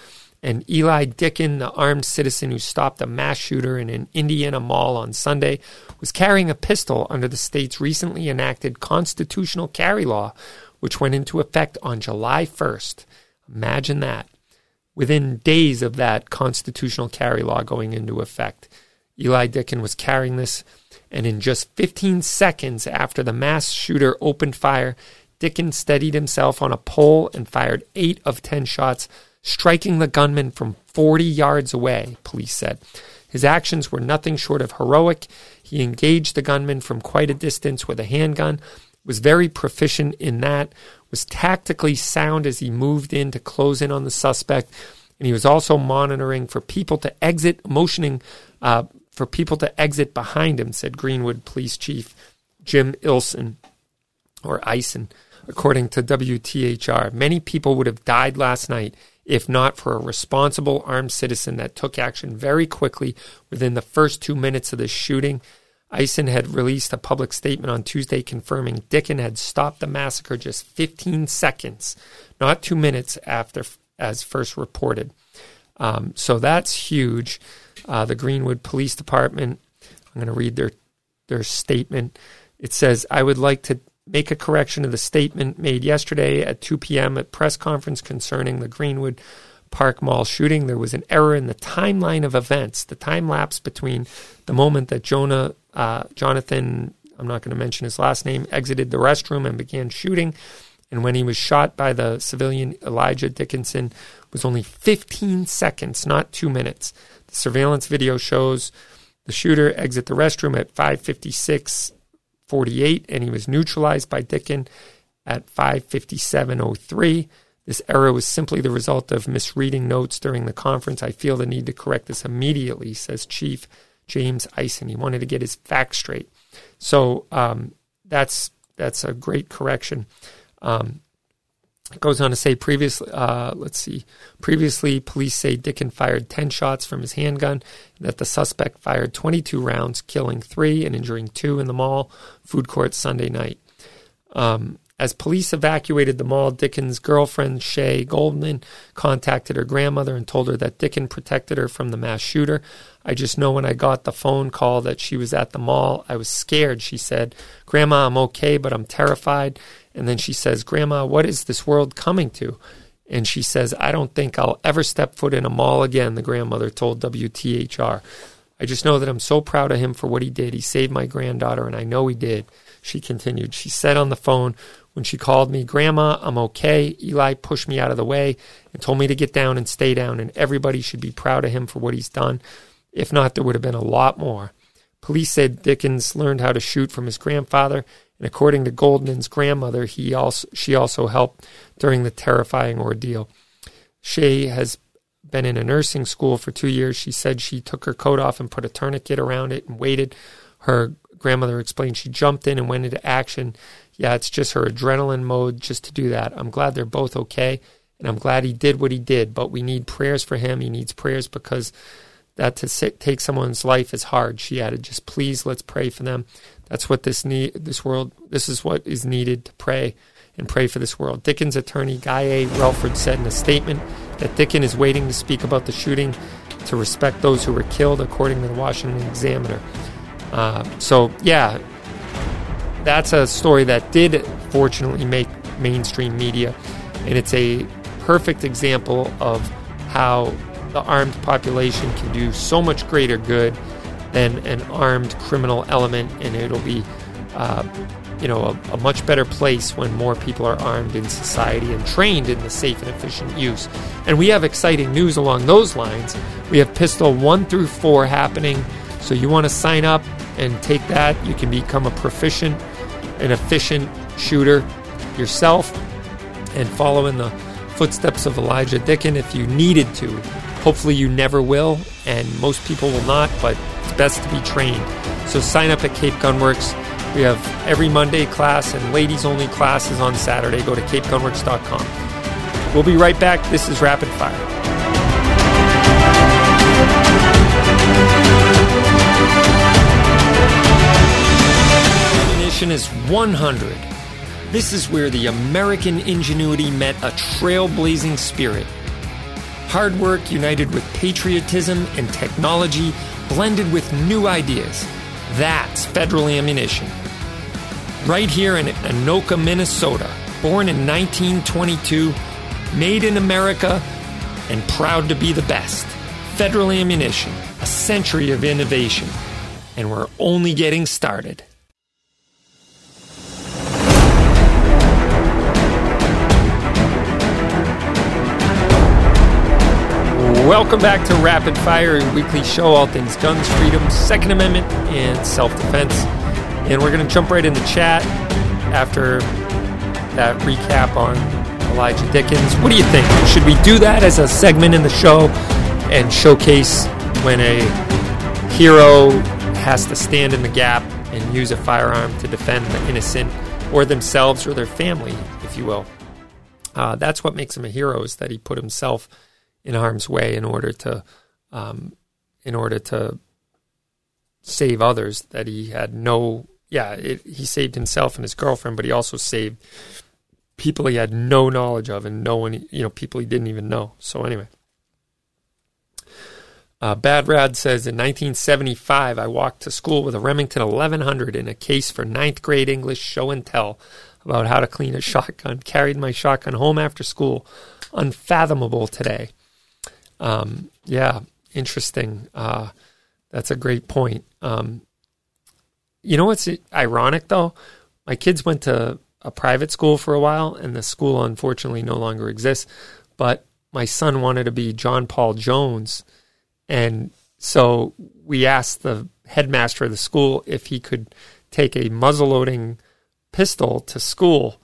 And Eli Dicken, the armed citizen who stopped a mass shooter in an Indiana mall on Sunday, was carrying a pistol under the state's recently enacted constitutional carry law, which went into effect on July 1st. Imagine that within days of that constitutional carry law going into effect. Eli Dicken was carrying this, and in just 15 seconds after the mass shooter opened fire, Dicken steadied himself on a pole and fired eight of 10 shots, striking the gunman from 40 yards away, police said. His actions were nothing short of heroic. He engaged the gunman from quite a distance with a handgun, was very proficient in that, was tactically sound as he moved in to close in on the suspect, and he was also monitoring for people to exit, motioning uh, for people to exit behind him, said Greenwood Police Chief Jim Ilson, or Ison, according to WTHR. Many people would have died last night if not for a responsible armed citizen that took action very quickly within the first two minutes of the shooting. Ison had released a public statement on Tuesday confirming Dicken had stopped the massacre just 15 seconds, not two minutes after, as first reported. Um, so that's huge. Uh, the Greenwood Police Department, I'm going to read their their statement. It says, I would like to make a correction to the statement made yesterday at 2 p.m. at press conference concerning the Greenwood Park Mall shooting. There was an error in the timeline of events, the time lapse between the moment that Jonah, uh, Jonathan, I'm not going to mention his last name, exited the restroom and began shooting, and when he was shot by the civilian Elijah Dickinson was only 15 seconds, not two minutes. The surveillance video shows the shooter exit the restroom at 5:56:48, and he was neutralized by Dicken at 557.03. This error was simply the result of misreading notes during the conference. I feel the need to correct this immediately, says Chief James Ison. He wanted to get his facts straight. So um, that's that's a great correction. Um, it goes on to say previously, uh, let's see, previously police say Dicken fired 10 shots from his handgun, that the suspect fired 22 rounds, killing three and injuring two in the mall food court Sunday night. Um, as police evacuated the mall, Dicken's girlfriend, Shay Goldman, contacted her grandmother and told her that Dicken protected her from the mass shooter. I just know when I got the phone call that she was at the mall, I was scared, she said. Grandma, I'm okay, but I'm terrified. And then she says, Grandma, what is this world coming to? And she says, I don't think I'll ever step foot in a mall again, the grandmother told WTHR. I just know that I'm so proud of him for what he did. He saved my granddaughter, and I know he did. She continued. She said on the phone when she called me, Grandma, I'm okay. Eli pushed me out of the way and told me to get down and stay down, and everybody should be proud of him for what he's done. If not, there would have been a lot more. Police said Dickens learned how to shoot from his grandfather and according to Goldman's grandmother, he also she also helped during the terrifying ordeal. Shay has been in a nursing school for two years. She said she took her coat off and put a tourniquet around it and waited. Her grandmother explained she jumped in and went into action. Yeah, it's just her adrenaline mode just to do that. I'm glad they're both okay, and I'm glad he did what he did. But we need prayers for him. He needs prayers because that to sit, take someone's life is hard. She added, just please let's pray for them. That's what this need, this world, this is what is needed to pray and pray for this world. Dicken's attorney, Guy A. Relford, said in a statement that Dickens is waiting to speak about the shooting to respect those who were killed, according to the Washington Examiner. Uh, so, yeah, that's a story that did fortunately make mainstream media, and it's a perfect example of how the armed population can do so much greater good than an armed criminal element, and it'll be, uh, you know, a, a, much better place when more people are armed in society and trained in the safe and efficient use. And we have exciting news along those lines. We have Pistol 1 through 4 happening, so you want to sign up and take that. You can become a proficient and efficient shooter yourself and follow in the footsteps of Elijah Dicken if you needed to. Hopefully, you never will, and most people will not, but it's best to be trained. So sign up at Cape Gunworks. We have every Monday class and ladies only classes on Saturday. Go to capegunworks.com. We'll be right back. This is Rapid Fire. Ammunition is 100. This is where the American ingenuity met a trailblazing spirit. Hard work united with patriotism and technology blended with new ideas. That's federal ammunition. Right here in Anoka, Minnesota, born in 1922, made in America, and proud to be the best. Federal ammunition, a century of innovation, and we're only getting started. Welcome back to Rapid Fire, a weekly show, all things guns, freedom, Second Amendment, and self defense. And we're going to jump right into chat after that recap on Elijah Dickens. What do you think? Should we do that as a segment in the show and showcase when a hero has to stand in the gap and use a firearm to defend the innocent or themselves or their family, if you will? Uh, that's what makes him a hero is that he put himself in harm's way in order to um, in order to save others that he had no yeah it, he saved himself and his girlfriend but he also saved people he had no knowledge of and no one you know people he didn't even know so anyway Uh, Bad Rad says in 1975, I walked to school with a Remington 1100 in a case for ninth grade English show and tell about how to clean a <laughs> shotgun. Carried my shotgun home after school. Unfathomable today. Um, yeah, interesting. Uh, that's a great point. Um, you know what's ironic though? My kids went to a private school for a while, and the school unfortunately no longer exists. But my son wanted to be John Paul Jones, and so we asked the headmaster of the school if he could take a muzzleloading pistol to school.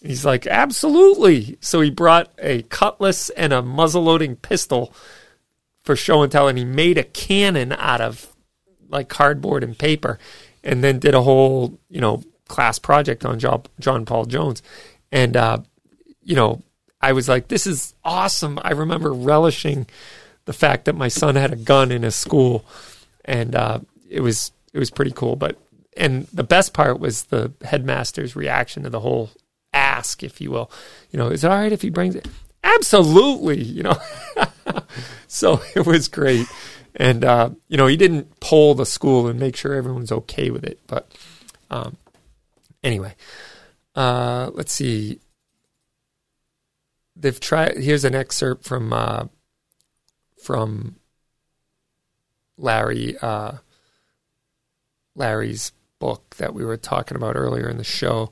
He's like, absolutely. So he brought a cutlass and a muzzleloading pistol for show and tell, and he made a cannon out of like cardboard and paper, and then did a whole you know class project on John, John Paul Jones, and uh, you know I was like, this is awesome. I remember relishing the fact that my son had a gun in his school, and uh, it was it was pretty cool. But and the best part was the headmaster's reaction to the whole ask, if you will. You know, is it all right if he brings it? Absolutely, you know. <laughs> so it was great. And, uh, you know, he didn't poll the school and make sure everyone's okay with it. But um, anyway, uh, let's see. They've tried. Here's an excerpt from uh, from Larry uh, Larry's book that we were talking about earlier in the show.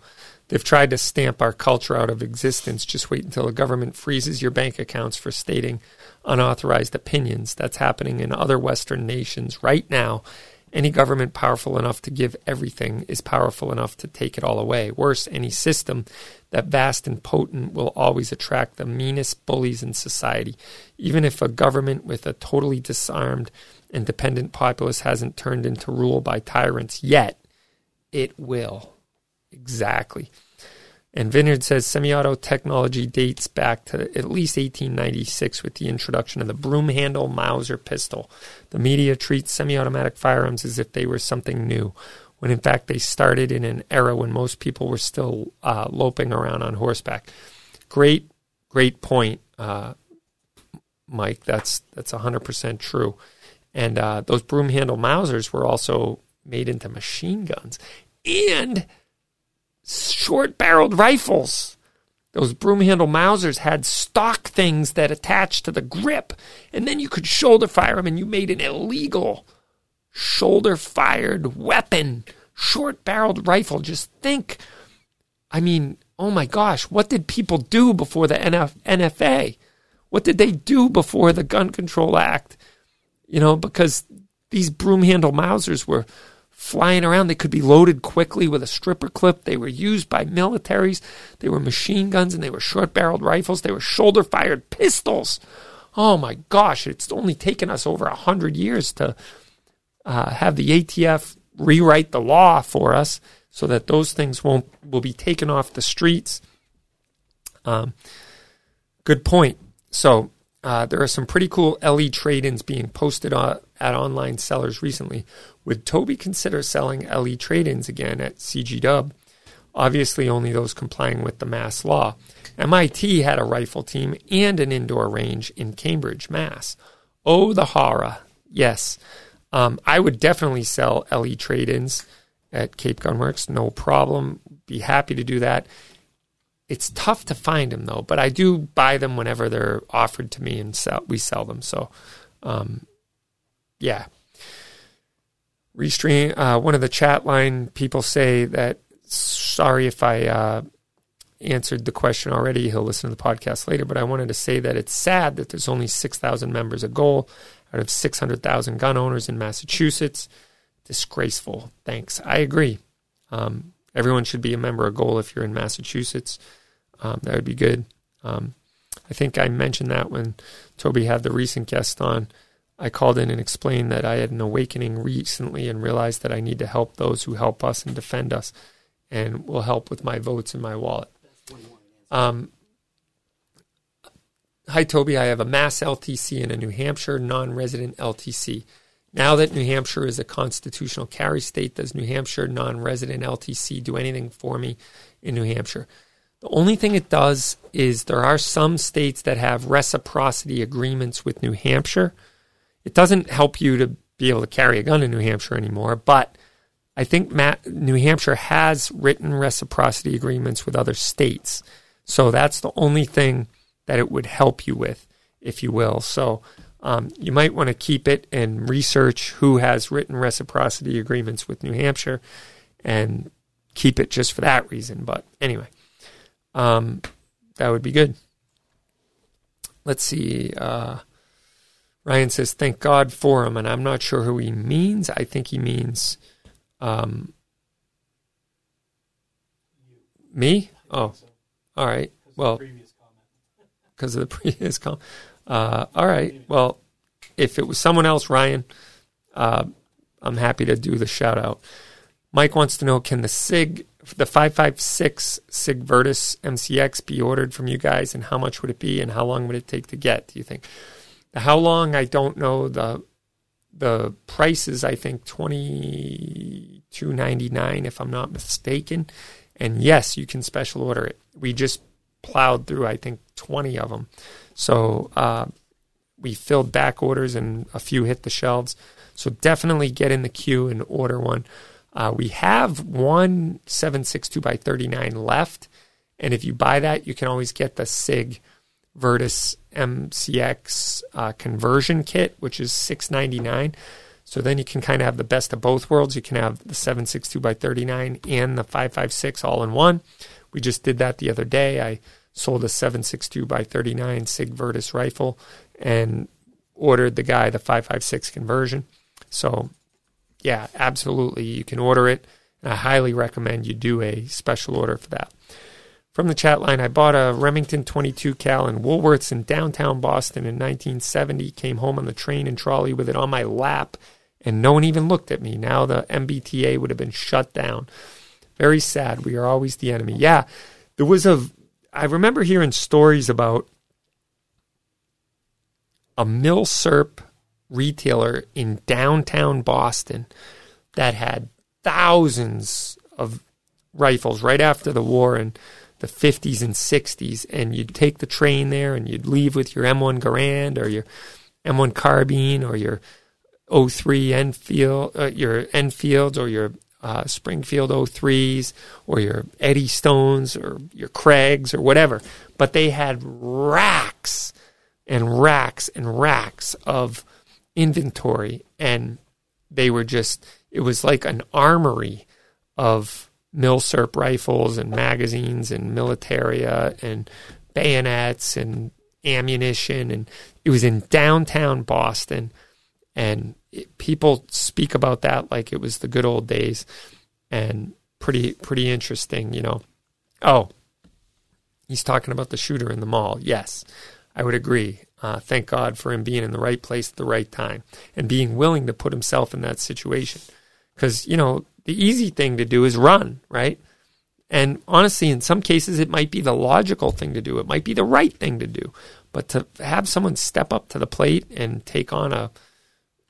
They've tried to stamp our culture out of existence. Just wait until the government freezes your bank accounts for stating unauthorized opinions. That's happening in other Western nations right now. Any government powerful enough to give everything is powerful enough to take it all away. Worse, any system that vast and potent will always attract the meanest bullies in society. Even if a government with a totally disarmed and dependent populace hasn't turned into rule by tyrants yet, it will. Exactly. And Vineyard says semi auto technology dates back to at least 1896 with the introduction of the broom handle Mauser pistol. The media treats semi automatic firearms as if they were something new, when in fact they started in an era when most people were still uh, loping around on horseback. Great, great point, uh, Mike. That's, that's 100% true. And uh, those broom handle Mausers were also made into machine guns. And short barreled rifles. Those broom handle Mausers had stock things that attached to the grip, and then you could shoulder fire them, and you made an illegal shoulder fired weapon, short barreled rifle. Just think. I mean, oh my gosh, what did people do before the NF- NFA? What did they do before the Gun Control Act? You know, because these broom handle Mausers were flying around. They could be loaded quickly with a stripper clip. They were used by militaries. They were machine guns and they were short barreled rifles. They were shoulder fired pistols. Oh my gosh, it's only taken us over a hundred years to uh, have the ATF rewrite the law for us so that those things won't will be taken off the streets. Um, good point. So uh, there are some pretty cool LE trade-ins being posted uh, at online sellers recently. Would Toby consider selling LE trade-ins again at CG Dub? Obviously, only those complying with the Mass law. MIT had a rifle team and an indoor range in Cambridge, Mass. Oh, the horror! Yes, um, I would definitely sell LE trade-ins at Cape Gunworks. No problem. Be happy to do that. It's tough to find them though, but I do buy them whenever they're offered to me and sell, we sell them. So, um, yeah. Restream. Uh, one of the chat line people say that sorry if I uh, answered the question already. He'll listen to the podcast later, but I wanted to say that it's sad that there's only six thousand members a GOAL out of six hundred thousand gun owners in Massachusetts. Disgraceful. Thanks. I agree. Um, everyone should be a member of GOAL if you're in Massachusetts. Um, that would be good. Um, I think I mentioned that when Toby had the recent guest on. I called in and explained that I had an awakening recently and realized that I need to help those who help us and defend us and will help with my votes in my wallet. Um, hi, Toby. I have a Mass LTC and a New Hampshire non resident LTC. Now that New Hampshire is a constitutional carry state, does New Hampshire non resident LTC do anything for me in New Hampshire? The only thing it does is there are some states that have reciprocity agreements with New Hampshire. It doesn't help you to be able to carry a gun in New Hampshire anymore, but I think Matt, New Hampshire has written reciprocity agreements with other states. So that's the only thing that it would help you with, if you will. So um, you might want to keep it and research who has written reciprocity agreements with New Hampshire and keep it just for that reason. But anyway, um, that would be good. Let's see. Uh, Ryan says, "Thank God for him," and I'm not sure who he means. I think he means um, me. Oh, all right. Well, because of the <laughs> previous comment. Uh, all right. Well, if it was someone else, Ryan, uh, I'm happy to do the shout out. Mike wants to know can the SIG, the 556 SIG Virtus MCX be ordered from you guys and how much would it be and how long would it take to get, do you think? How long, I don't know. The the price is, I think, twenty two ninety nine, if I'm not mistaken. And yes, you can special order it. We just plowed through, I think, 20 of them. So uh, we filled back orders and a few hit the shelves. So definitely get in the queue and order one. Uh, we have one 762 by 39 left. And if you buy that, you can always get the SIG Virtus MCX uh, conversion kit, which is 699 So then you can kind of have the best of both worlds. You can have the 762 by 39 and the 556 all in one. We just did that the other day. I sold a 762 by 39 Sig Virtus rifle and ordered the guy the 556 conversion. So, yeah, absolutely. You can order it. I highly recommend you do a special order for that. From the chat line, I bought a Remington 22 cal in Woolworths in downtown Boston in 1970. Came home on the train and trolley with it on my lap, and no one even looked at me. Now the MBTA would have been shut down. Very sad. We are always the enemy. Yeah, there was a I remember hearing stories about a milsurp retailer in downtown Boston that had thousands of rifles right after the war in the 50s and 60s and you'd take the train there and you'd leave with your M1 Garand or your M1 carbine or your 03 Enfield uh, your Enfields or your uh, Springfield 03s or your Eddystones or your Kriegs or whatever. But they had racks and racks and racks of inventory. And they were just, it was like an armory of milsurp rifles and magazines and militaria and bayonets and ammunition. And it was in downtown Boston. And people speak about that like it was the good old days. And pretty pretty interesting you know. Oh he's talking about the shooter in the mall. Yes i would agree. Uh, thank god for him being in the right place at the right time and being willing to put himself in that situation. Because you know the easy thing to do is run right and honestly in some cases it might be the logical thing to do it might be the right thing to do but to have someone step up to the plate and take on a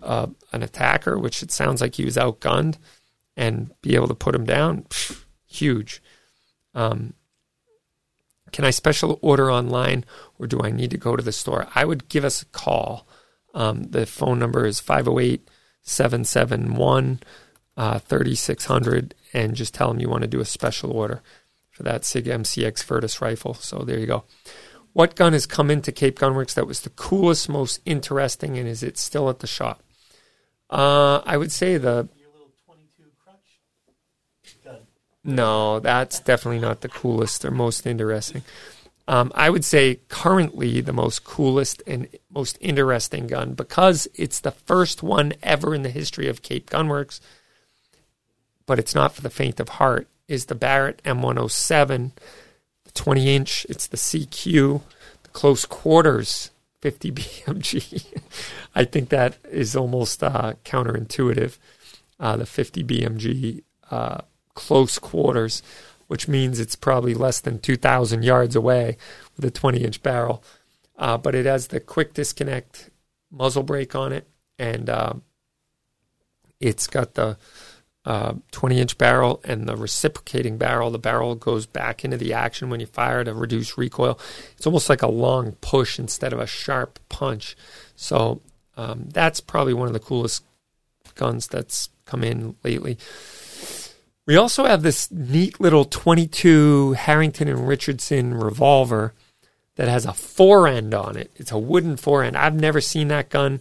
uh, an attacker, which it sounds like he was outgunned, and be able to put him down, pff, huge. Um, can I special order online or do I need to go to the store? I would give us a call. Um, the phone number is 508 771 uh, 3600 and just tell them you want to do a special order for that SIG MCX Virtus rifle. So there you go. What gun has come into Cape Gunworks that was the coolest, most interesting, and is it still at the shop? Uh, I would say the. No, that's definitely not the coolest or most interesting. Um, I would say currently the most coolest and most interesting gun because it's the first one ever in the history of Cape Gunworks, but it's not for the faint of heart, is the Barrett M107, the 20 inch. It's the CQ, the close quarters 50 <laughs> BMG. I think that is almost uh, counterintuitive. Uh, the 50 BMG uh, close quarters, which means it's probably less than 2,000 yards away with a 20 inch barrel. Uh, but it has the quick disconnect muzzle brake on it, and uh, it's got the uh, 20 inch barrel and the reciprocating barrel. The barrel goes back into the action when you fire to reduce recoil. It's almost like a long push instead of a sharp punch. So Um, that's probably one of the coolest guns that's come in lately. We also have this neat little 22 Harrington and Richardson revolver that has a fore end on it. It's a wooden fore end. I've never seen that gun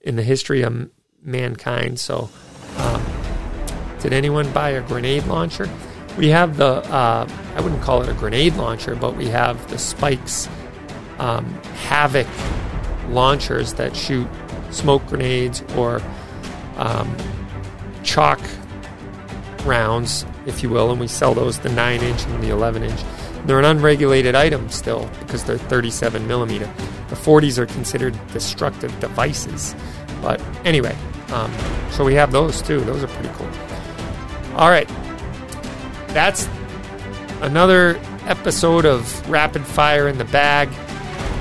in the history of mankind. So, um, did anyone buy a grenade launcher? We have the, uh, I wouldn't call it a grenade launcher, but we have the Spikes um, Havoc launchers that shoot smoke grenades or um, chalk rounds, if you will, and we sell those the 9 inch and the 11 inch. They're an unregulated item still because they're 37 millimeter. The 40s are considered destructive devices. But anyway, um, so we have those too. Those are pretty cool. All right. That's another episode of Rapid Fire in the Bag.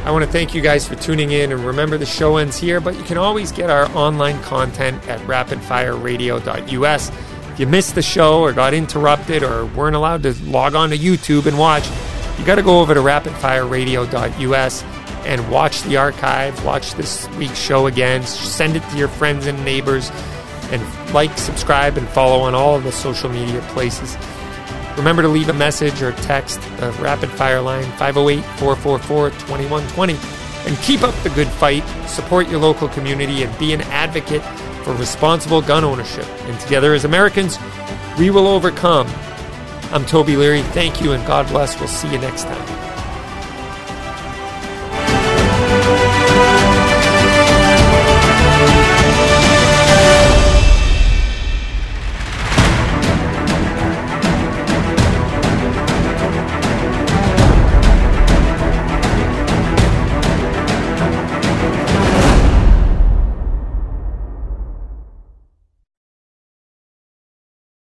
I want to thank you guys for tuning in. And remember, the show ends here, but you can always get our online content at rapidfireradio.us. If you missed the show or got interrupted or weren't allowed to log on to YouTube and watch, you got to go over to rapidfireradio.us and watch the archive, watch this week's show again, send it to your friends and neighbors, and like, subscribe, and follow on all of the social media places. Remember to leave a message or text the rapid fire line 508 444 2120 and keep up the good fight, support your local community, and be an advocate for responsible gun ownership. And together as Americans, we will overcome. I'm Toby Leary. Thank you and God bless. We'll see you next time.